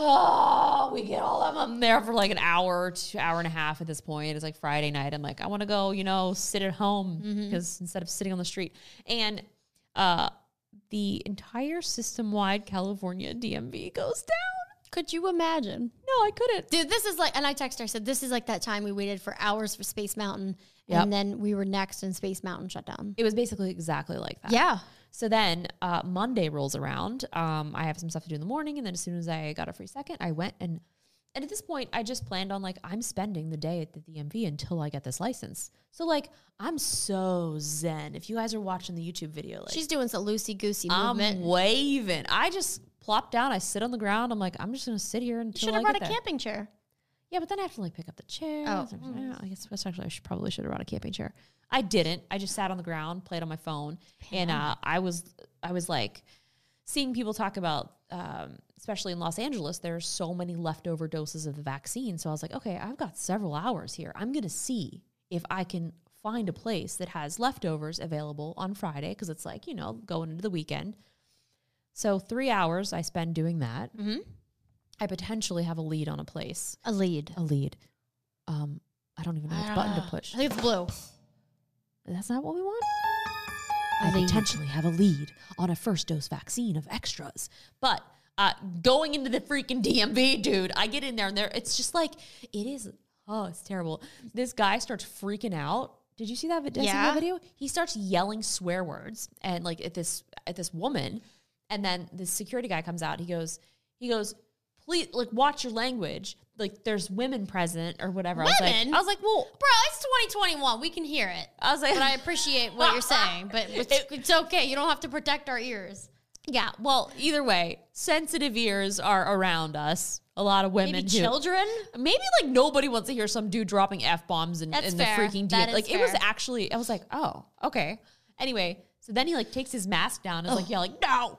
Oh, we get all of them there for like an hour, two hour and a half at this point. It's like Friday night. I'm like, I want to go, you know, sit at home because instead of sitting on the street. And uh, the entire system wide California DMV goes down. Could you imagine? No, I couldn't. Dude, this is like, and I texted her, I said, this is like that time we waited for hours for Space Mountain. Yep. And then we were next and Space Mountain shut down. It was basically exactly like that. Yeah. So then uh, Monday rolls around. Um, I have some stuff to do in the morning, and then as soon as I got a free second, I went and and at this point, I just planned on like I'm spending the day at the DMV until I get this license. So like I'm so zen. If you guys are watching the YouTube video, like She's doing some loosey goosey I'm movement. waving. I just plop down. I sit on the ground. I'm like I'm just gonna sit here until Should have brought a there. camping chair. Yeah, but then I have to like pick up the chair. Oh. Yeah, I guess that's actually I should probably should have brought a camping chair. I didn't. I just sat on the ground, played on my phone, and uh, I was I was like seeing people talk about, um, especially in Los Angeles, there's so many leftover doses of the vaccine. So I was like, okay, I've got several hours here. I'm gonna see if I can find a place that has leftovers available on Friday because it's like you know going into the weekend. So three hours I spend doing that. Mhm. I potentially have a lead on a place A lead. a lead. Um, I don't even know which button to push. I think it's blue. That's not what we want. I lead. potentially have a lead on a first dose vaccine of extras, but uh, going into the freaking DMV, dude, I get in there and there, it's just like it is. Oh, it's terrible. This guy starts freaking out. Did you see that, vid- did you see that Yeah. video? He starts yelling swear words and like at this at this woman, and then the security guy comes out. He goes, he goes, please, like watch your language. Like there's women present or whatever. I was like, Women? I was like, well, Bro, it's 2021. We can hear it. I was like, But I appreciate what you're saying. But [LAUGHS] it's, it's okay. You don't have to protect our ears. Yeah, well, either way, sensitive ears are around us. A lot of women, Maybe who- children? Maybe like nobody wants to hear some dude dropping f bombs in, the freaking is Like it was actually, I was like, oh, okay. Anyway, so then he like takes his mask down, and is like yelling, no,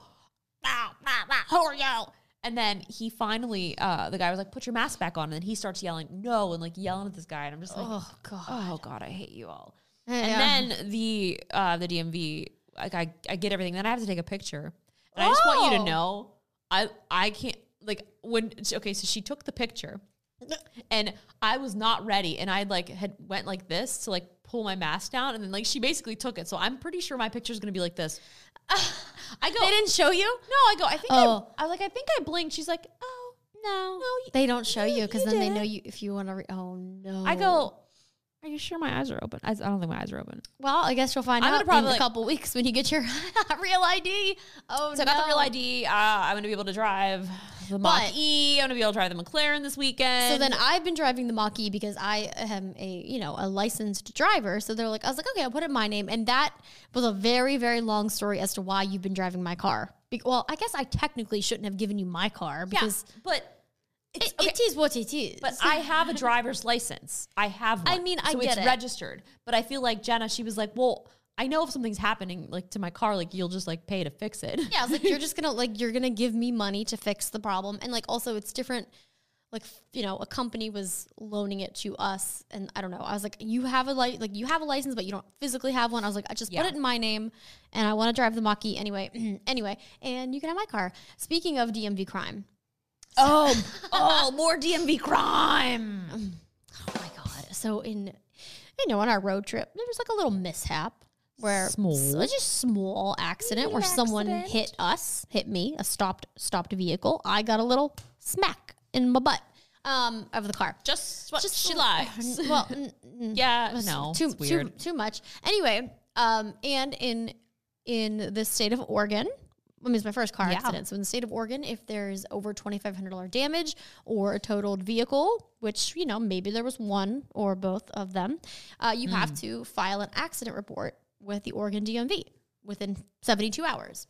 no, no, no, who are you? And then he finally, uh, the guy was like, put your mask back on, and then he starts yelling, no, and like yelling at this guy, and I'm just like, Oh, God. oh god, I hate you all. And then the uh, the DMV, like I, I get everything. Then I have to take a picture, and I just want you to Oh. know, I I can't like when okay. So she took the picture, and I was not ready, and I like had went like this to like pull my mask down, and then like she basically took it. So I'm pretty sure my picture is gonna be like this. [LAUGHS] I go. They didn't show you? No, I go. I think Oh. I, I like. I think I blinked. She's like, oh no, no. They don't show you because then they know you if you want to. Re- oh, no. I go. Are you sure my eyes are open? I, I don't think my eyes are open. Well, I guess you'll find I'm out probably, in a couple weeks when you get your [LAUGHS] real ID. Oh, So I got the real ID. Uh, I'm gonna be able to drive the Mach E. I'm gonna be able to drive the McLaren this weekend. So then I've been driving the Mach E because I am a you know a licensed driver. So they're like, I was like, okay, I'll put it in my name, and that was a very very long story as to why you've been driving my car. Be- well, I guess I technically shouldn't have given you my car yeah, because but it's, it, okay, it is what it is. But I have a driver's license. I have. One, I mean, I so get it's it. registered. But I feel like Jenna. She was like, well. I know if something's happening like to my car, like you'll just like pay to fix it. yeah, I was like, you're just [LAUGHS] gonna like you're gonna give me money to fix the problem, and like also it's different. Like you know, a company was loaning it to us, and I don't know. I was like, you have a li- like you have a license, but you don't physically have one. I was like, I just Yeah. put it in my name, and I want to drive the Mach-E anyway. [CLEARS THROAT] anyway, and you can have my car. Speaking of DMV crime, oh, oh, more DMV crime. oh my god! So in you know on our road trip, there was like a little mishap where Small. s- just small accident where someone accident. hit us, hit me, a stopped stopped vehicle. I got a little smack in my butt um of the car. Just what Just she likes. [LAUGHS] Well, n- n- yeah, no, too it's weird. too too much. Anyway, um, and in in the state of Oregon. I mean, it's my first car Yeah. accident. So in the state of Oregon, if there's over twenty five hundred dollar damage or a totaled vehicle, which you know maybe there was one or both of them, uh, you have to file an accident report with the Oregon DMV within seventy two hours.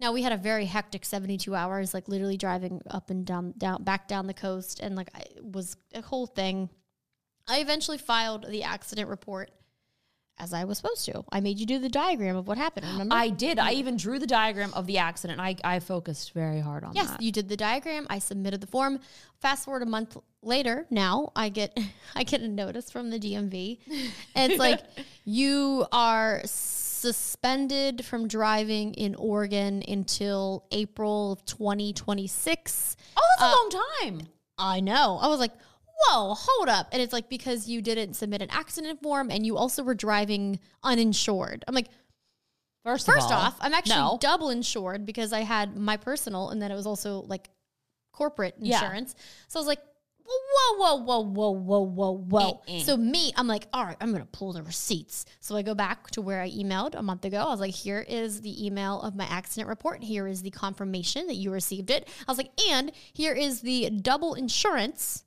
Now we had a very hectic 72 hours, like literally driving up and down, down, back down the coast, and like I, it was a whole thing. I eventually filed the accident report as I was supposed to. I made you do the diagram of what happened. Remember? I did. I even drew the diagram of the accident. I, I focused very hard on yes, that. Yes, you did the diagram. I submitted the form. Fast forward a month later, now I get [LAUGHS] I get a notice from the DMV. And [LAUGHS] it's like you are suspended from driving in Oregon until April of 2026. Oh, that's a uh, long time. I know. I was like, whoa, hold up. And it's like because you didn't submit an accident form and you also were driving uninsured. I'm like, First, first all, off, I'm actually no. double insured because I had my personal and then it was also like corporate Yeah. insurance. So I was like, whoa, whoa, whoa, whoa, whoa, whoa, whoa. Eh, eh. So me, I'm like, all right, I'm gonna pull the receipts. So I go back to where I emailed a month ago. I was like, here is the email of my accident report. Here is the confirmation that you received it. I was like, and here is the double insurance.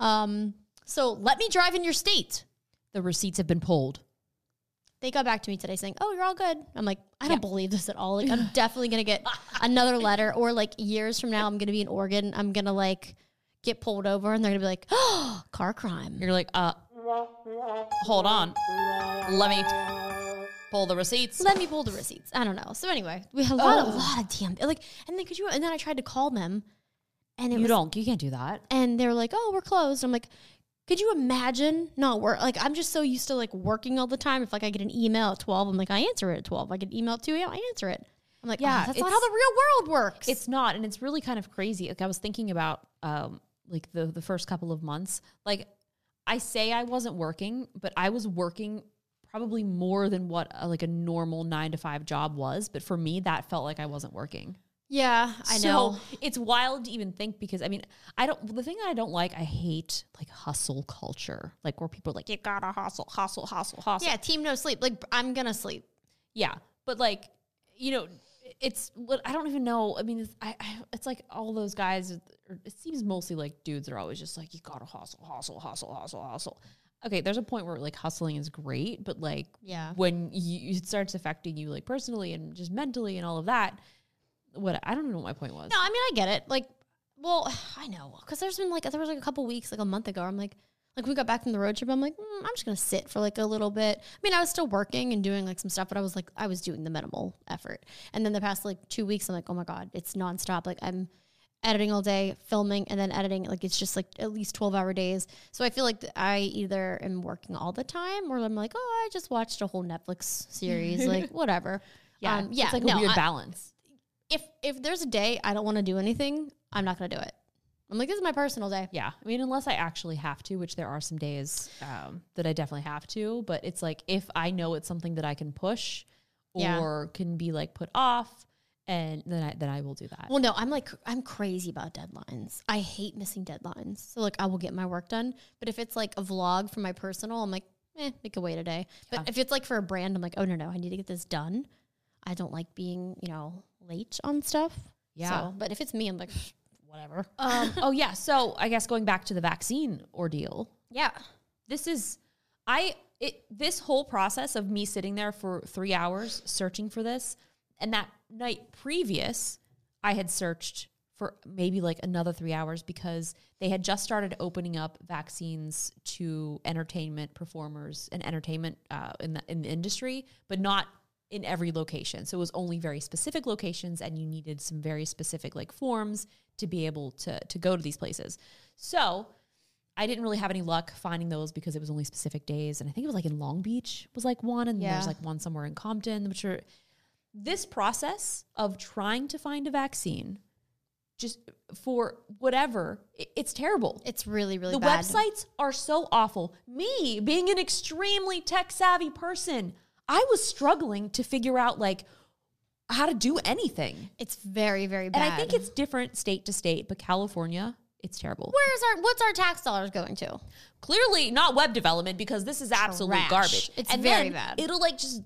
Um, so let me drive in your state. The receipts have been pulled. They got back to me today saying, "Oh, you're all good." I'm like, I don't believe this at all. Like, I'm [LAUGHS] definitely gonna get another letter, or like years from now, I'm gonna be in Oregon. I'm gonna like get pulled over, and they're gonna be like, "Oh, [GASPS] car crime." You're like, uh, hold on. Let me pull the receipts. Let me pull the receipts. I don't know. So anyway, we had a lot, a lot of damn like, and then could you? And then I tried to call them, and it you was, don't. You can't do that. and they're like, "Oh, we're closed." I'm like, could you imagine not work? Like, I'm just so used to like working all the time. If like I get an email at 12, I'm like, I answer it at 12. I get an email at 2 a.m., I answer it. I'm like, yeah, Yeah, that's not how the real world works. It's not, and it's really kind of crazy. Like I was thinking about, um, like the the first couple of months. Like I say I wasn't working, but I was working probably more than what a, like a normal nine to five job was. But for me, that felt like I wasn't working. Yeah, I So know. it's wild to even think because I mean, I don't. The thing that I don't like, I hate like hustle culture, like where people are like, you gotta hustle, hustle, hustle, hustle. Yeah, team no sleep. Like I'm gonna sleep. Yeah, but like you know, it's what I don't even know. I mean, it's, I, I it's like all those guys. It seems mostly like dudes are always just like you gotta hustle, hustle, hustle, hustle, hustle. Okay, there's a point where like hustling is great, but like Yeah. when you it starts affecting you like personally and just mentally and all of that. What I don't even know what my point was. No, I mean I get it. Like, well, [SIGHS] I know because there's been like there was like a couple weeks, like a month ago. I'm like, like we got back from the road trip. I'm like, mm, I'm just gonna sit for like a little bit. I mean, I was still working and doing like some stuff, but I was like, I was doing the minimal effort. And then the past like two weeks, I'm like, oh my god, it's nonstop. Like I'm editing all day, filming, and then editing. Like it's just like at least 12 hour days. So I feel like I either am working all the time or I'm like, oh, I just watched a whole Netflix series, [LAUGHS] like whatever. yeah, Um, yeah, it's like no, a weird I- balance. If if there's a day I don't want to do anything, I'm not gonna do it. I'm like, this is my personal day. Yeah, I mean, unless I actually have to, which there are some days um, that I definitely have to. But it's like if I know it's something that I can push Yeah. or can be like put off, and then I then I will do that. Well, no, I'm like I'm crazy about deadlines. I hate missing deadlines. So like I will get my work done. But if it's like a vlog for my personal, I'm like, eh, we could wait a day. But if it's like for a brand, I'm like, oh no, no, I need to get this done. I don't like being, you know, late on stuff. Yeah. So, but if it's me, I'm like, whatever. Um, oh yeah, so I guess going back to the vaccine ordeal, Yeah. this is I it this whole process of me sitting there for three hours searching for this, and that night previous, I had searched for maybe like another three hours because they had just started opening up vaccines to entertainment performers and entertainment uh, in the in the industry, but not in every location. So it was only very specific locations, and you needed some very specific like forms to be able to to go to these places. So I didn't really have any luck finding those because it was only specific days, and I think it was like in Long Beach was like one, and Yeah. there's like one somewhere in Compton, which are this process of trying to find a vaccine just for whatever it's terrible It's really, really bad. the bad. websites are so awful me being an extremely tech savvy person i was struggling to figure out like how to do anything It's very, very bad. and i think it's different state to state but california it's terrible where's our what's our tax dollars going to? clearly not web development because this is absolute garbage. It's and very bad. It'll like just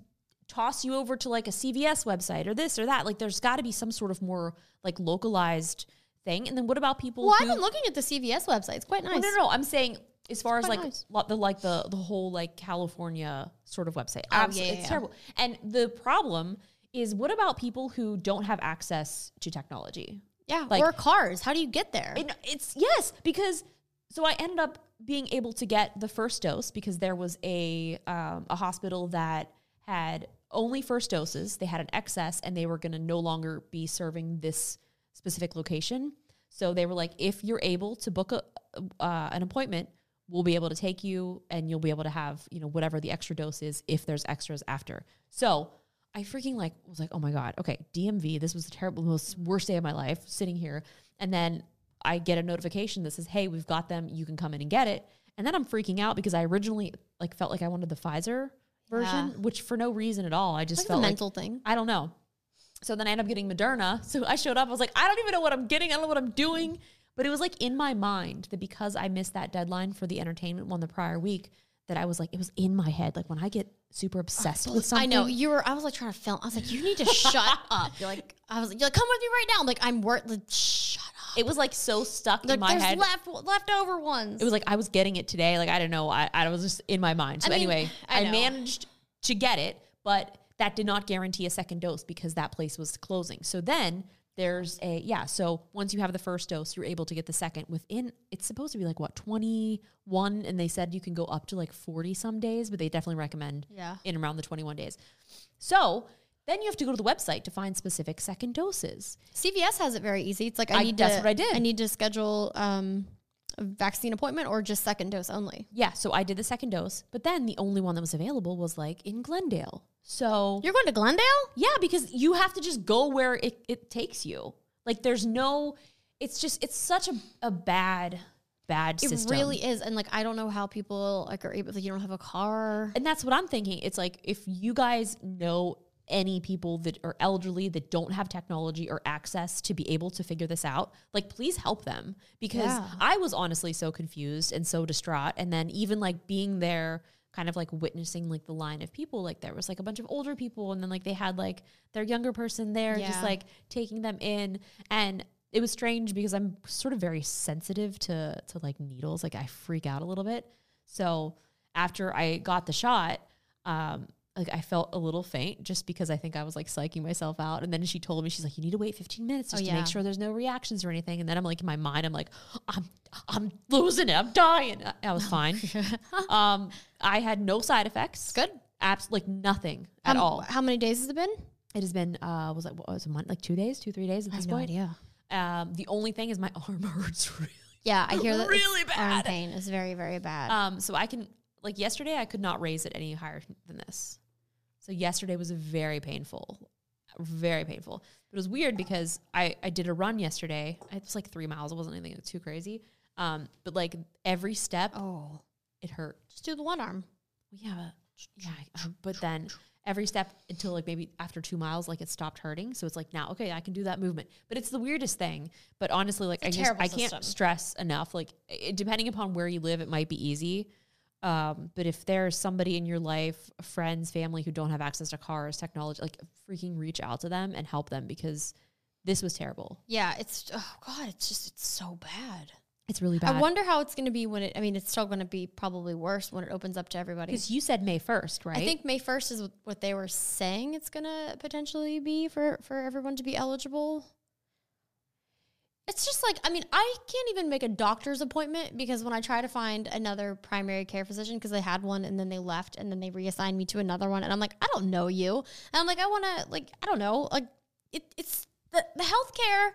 toss you over to like a CVS website or this or that. Like there's got to be some sort of more like localized thing. And then what about people? Well, who, I've been looking at the CVS website. It's quite nice. Well, no, no, I'm saying as far as like nice. lo- the like the the whole like California sort of website. Oh, yeah, Absolutely, yeah, it's yeah. terrible. And the problem is, what about people who don't have access to technology? Yeah, Like- or cars. How do you get there? It, it's yes, because so I ended up being able to get the first dose because there was a um, a hospital that had only first doses. They had an excess, and they were going to no longer be serving this specific location. So they were like, if you're able to book a uh, an appointment, we'll be able to take you, and you'll be able to have you know whatever the extra dose is if there's extras after. So I freaking like was like, oh my god, okay, DMV. This was the terrible, most worst day of my life, sitting here, and then I get a notification that says, hey, we've got them. You can come in and get it. And then I'm freaking out because I originally like felt like I wanted the Pfizer version, Yeah. which for no reason at all, I just like felt a like mental thing. I don't know. So then I end up getting Moderna. So I showed up. I was like, I don't even know what I'm getting. I don't know what I'm doing. But it was like in my mind that because I missed that deadline for the entertainment one the prior week, that I was like, it was in my head. Like when I get super obsessed with something. I know you were. I was like trying to film. I was like, you need to shut [LAUGHS] up. You're like, I was like, you're like, come with me right now. I'm like, I'm worth. Like, shut up. It was like so stuck Like, in my there's head. left leftover ones. it was like I was getting it today. Like I don't know. I, I was just in my mind. So I mean, anyway, I I, managed to get it, but that did not guarantee a second dose because that place was closing. So then there's a yeah. So once you have the first dose, you're able to get the second within. It's supposed to be like what 21, and they said you can go up to like 40 some days, but they definitely recommend Yeah. in around the 21 days. So. Then you have to go to the website to find specific second doses. CVS has it very easy. It's like I, I- need that's to. what I did. I need to schedule um, a vaccine appointment or just second dose only. Yeah, so I did the second dose, but then the only one that was available was like in Glendale. So You're going to Glendale? Yeah, because you have to just go where it, it takes you. Like there's no it's just it's such a, a bad, bad It system. really is, and like I don't know how people like are able. Like you don't have a car. and that's what I'm thinking. It's like if you guys know any people that are elderly that don't have technology or access to be able to figure this out, like please help them because Yeah. I was honestly so confused and so distraught. And then even like being there, kind of like witnessing like the line of people, like there was like a bunch of older people, and then like they had like their younger person there, just like taking them in and. It was strange because I'm sort of very sensitive to to like needles. Like I freak out a little bit. So after I got the shot, um, like I felt a little faint just because I think I was like psyching myself out. And then she told me, she's like, you need to wait 15 minutes just Oh, to make sure there's no reactions or anything. And then I'm like in my mind, I'm like, I'm I'm losing it. I'm dying. I- I was fine. [LAUGHS] um, I had no side effects. Good. Abs like nothing at all. How many days has it been? It has been uh was it what was it a month like two days, two, three days at this point. idea. Um the only thing is my [LAUGHS] arm hurts really Yeah, I hear that. Really Arm bad. pain is very, very bad. Um, so I can like yesterday I could not raise it any higher than this. So yesterday was very painful. Very painful. But it was weird because I, I did a run yesterday. It was like three miles. It wasn't anything too crazy. Um, but like every step oh, it hurt. just do the one arm. Well, yeah, but, yeah. But then every step until like maybe after two miles, like it stopped hurting. So it's like now, okay, I can do that movement. But it's the weirdest thing. But honestly, like I just I can't system. stress enough. Like it, depending upon where you live, it might be easy. Um, but if there's somebody in your life, friends, family who don't have access to cars, technology, like freaking reach out to them and help them because this was terrible. Yeah, it's oh god, it's just it's so bad. It's really bad. I wonder how it's going to be when it. I mean, it's still going to be probably worse when it opens up to everybody. because you said May first, right? I think May first is what they were saying it's going to potentially be for for everyone to be eligible. It's just like I mean, I can't even make a doctor's appointment because when I try to find another primary care physician because they had one and then they left and then they reassigned me to another one and I'm like, I don't know you. And I'm like, I want to like I don't know, like it, it's the the healthcare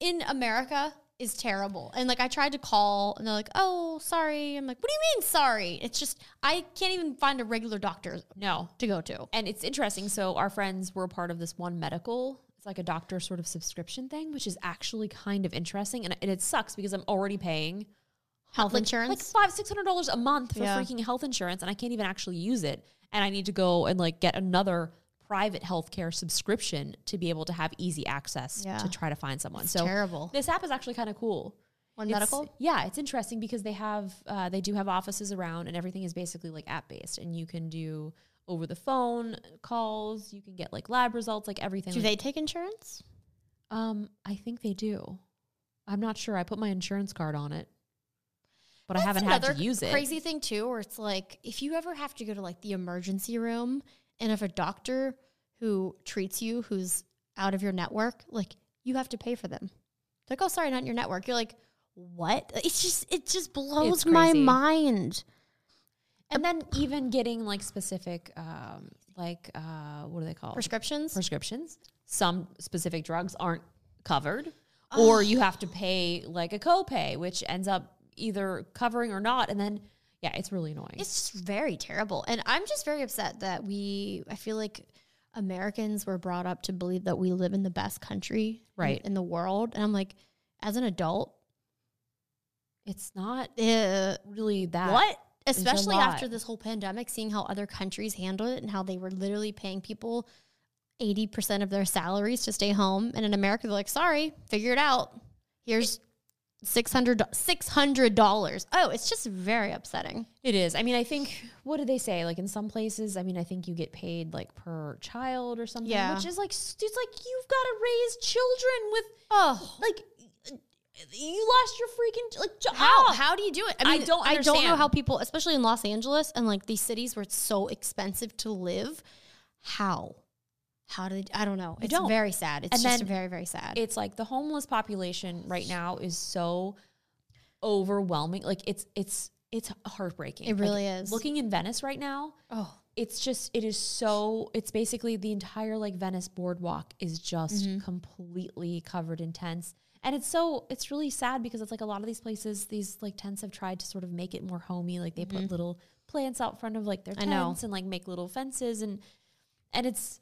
in America is terrible. And like I tried to call and they're like, "Oh, sorry." I'm like, "What do you mean sorry?" It's just I can't even find a regular doctor no. to go to. And it's interesting. So our friends were part of this one medical. It's like a doctor sort of subscription thing, which is actually kind of interesting. And, and it sucks because I'm already paying Health like, insurance. like five, six hundred dollars a month for Yeah. freaking health insurance, and I can't even actually use it. And I need to go and like get another private healthcare subscription to be able to have easy access Yeah. to try to find someone. It's so terrible. this app is actually kind of cool. One It's- medical. Yeah, it's interesting because they have uh, they do have offices around, and everything is basically like app based, and you can do over the phone calls. You can get like lab results, like everything. Do like- they take insurance? Um, I think they do. I'm not sure. I put my insurance card on it, but I haven't had to use it. Crazy thing too, where it's like if you ever have to go to like the emergency room, and if a doctor who treats you who's out of your network, like you have to pay for them. They're like, oh, sorry, not in your network. You're like, what? It's just it just blows my mind. And then even getting like specific, um, like uh, what are they called? Prescriptions. Prescriptions. Some specific drugs aren't covered, or you have to pay like a copay, which ends up either covering or not. And then, yeah, it's really annoying. It's just very terrible. And I'm just very upset that we, I feel like Americans were brought up to believe that we live in the best country in- Right. in, the world. And I'm like, as an adult, it's not uh, really that. what? Especially after this whole pandemic, seeing how other countries handled it and how they were literally paying people 80% of their salaries to stay home. And in America, they're like, sorry, figure it out. Here's $600, $600. Oh, it's just very upsetting. It is. I mean, I think what do they say? Like in some places, I mean, I think you get paid like per child or something. Yeah. Which is like it's like you've got to raise children with Oh, like you lost your freaking like jo- how how do you do it? I don't I don't know how people, especially in Los Angeles and like these cities where it's so expensive to live, how? How do they, I don't know. It's don't. very sad. It's And just very very sad. it's like the homeless population right now is so overwhelming. Like it's it's it's heartbreaking. It Like, really is. Looking in Venice right now, oh, it's just it is so it's basically the entire like Venice boardwalk is just Mm-hmm. completely covered in tents. And it's so it's really sad because it's like a lot of these places, these like tents have tried to sort of make it more homey. Like they put little plants out front of like their Mm-hmm. Tents and like make little fences and and it's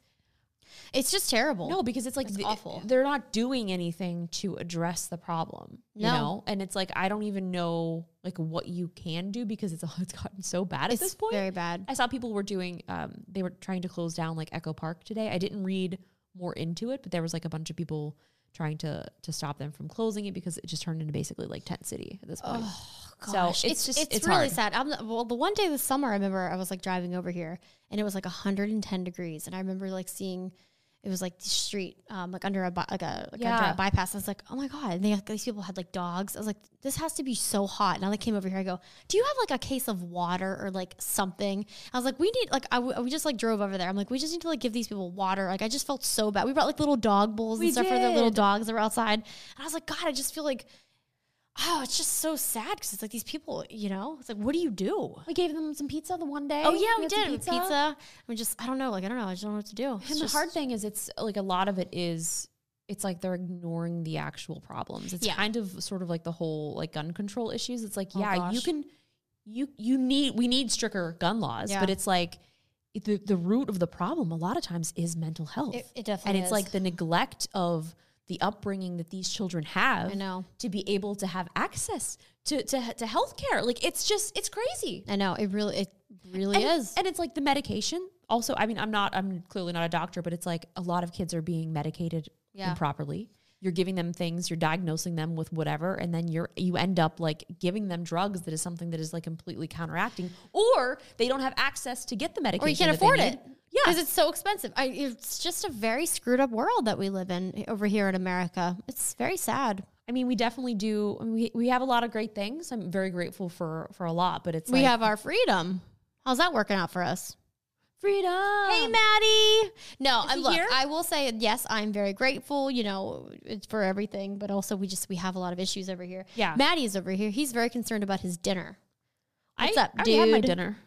it's just terrible. no, because it's like It's awful. They're not doing anything to address the problem. You No. know? And it's like I don't even know like what you can do because it's [LAUGHS] it's gotten so bad at this point. very bad. I saw people were doing um they were trying to close down like Echo Park today. I didn't read more into it, but there was like a bunch of people trying to to stop them from closing it because it just turned into basically like tent city at this point. Oh, Gosh, so it's, just it's, it's, really hard. sad. I'm, well, the one day this summer, I remember I was like driving over here, and it was like 110 degrees, and I remember like seeing. It was like the street, um, like under a bi- like a like Yeah. under a bypass. I was like, oh my god! And they, these people had like dogs. I was like, this has to be so hot. Now they came over here. I go, do you have like a case of water or like something? I was like, we need like I w- we just like drove over there. I'm like, we just need to like give these people water. Like I just felt so bad. We brought like little dog bowls We and stuff for the little dogs that were outside. And I was like, God, I just feel like oh, it's just so sad because it's like these people, you know, it's like, what do you do? we gave them some pizza the one day. Oh yeah, we some did pizza. pizza. We just, I don't know, like I don't know, I just don't know what to do. It's And just- the hard thing is, it's like a lot of it is, it's like they're ignoring the actual problems. It's Yeah. kind of sort of like the whole like gun control issues. It's like, Oh, yeah, you can, you you need we need stricter gun laws, Yeah. but it's like the the root of the problem a lot of times is mental health. It- it definitely and it's is. like the neglect of the upbringing that these children have. I know. to be able to have access to to to healthcare. Like it's just it's crazy I know it really, it really and, is. And it's like the medication. Also, I mean, I'm not, I'm clearly not a doctor, but it's like a lot of kids are being medicated Yeah. improperly. You're giving them things, you're diagnosing them with whatever, and then you're you end up like giving them drugs that is something that is like completely counteracting, or they don't have access to get the medication, or you can't afford it. Yeah, Because it's so expensive. I, it's just a very screwed up world that we live in eh, over here in America. It's very sad. I mean, we definitely do. I we we have a lot of great things. I'm very grateful for for a lot, but it's we like, have our freedom. How's that working out for us? freedom. Hey, Maddie. No, I look. here? I will say yes. I'm very grateful. You know, it's for everything, but also we just we have a lot of issues over here. Yeah. Maddie is over here. He's very concerned about his dinner. What's I, up, I already had my dude? dinner.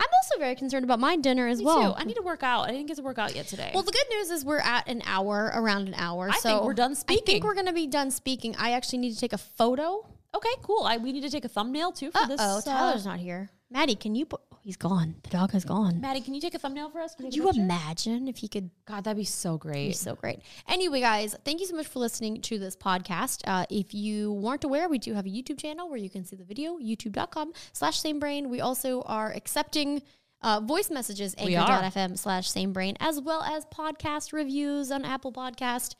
I'm also very concerned about my dinner as Me well. too. I need to work out. I didn't get to work out yet today. well, the good news is we're at an hour, around an hour. I so think we're done speaking. I think we're gonna be done speaking. I actually need to take a photo. Okay, cool. I we need to take a thumbnail too for Uh this. oh, uh, Tyler's not here. Maddie, can you? Put, he's gone. The dog has gone. Maddie, can you take a thumbnail for us? Can Could you picture? imagine if he could God, that'd be so It'd be great. so great. Anyway, guys, thank you so much for listening to this podcast. Uh, if you weren't aware, we do have a YouTube channel where you can see the video, youtube.com slash same brain. We also are accepting uh, voice messages, anchor.fm slash same brain, as well as podcast reviews on Apple Podcast.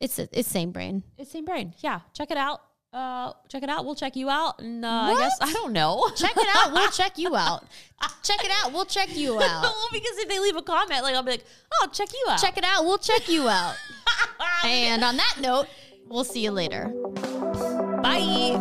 It's it's same brain. It's same brain. Yeah, check it out. Uh, check it out. We'll check you out, and uh, I guess I don't know. [LAUGHS] Check it out. We'll check you out. Check it out. We'll check you [LAUGHS] out. well, because if they leave a comment, like I'll be like, "Oh, check you out." Check it out. We'll check you out. [LAUGHS] and on that note, we'll see you later. Bye.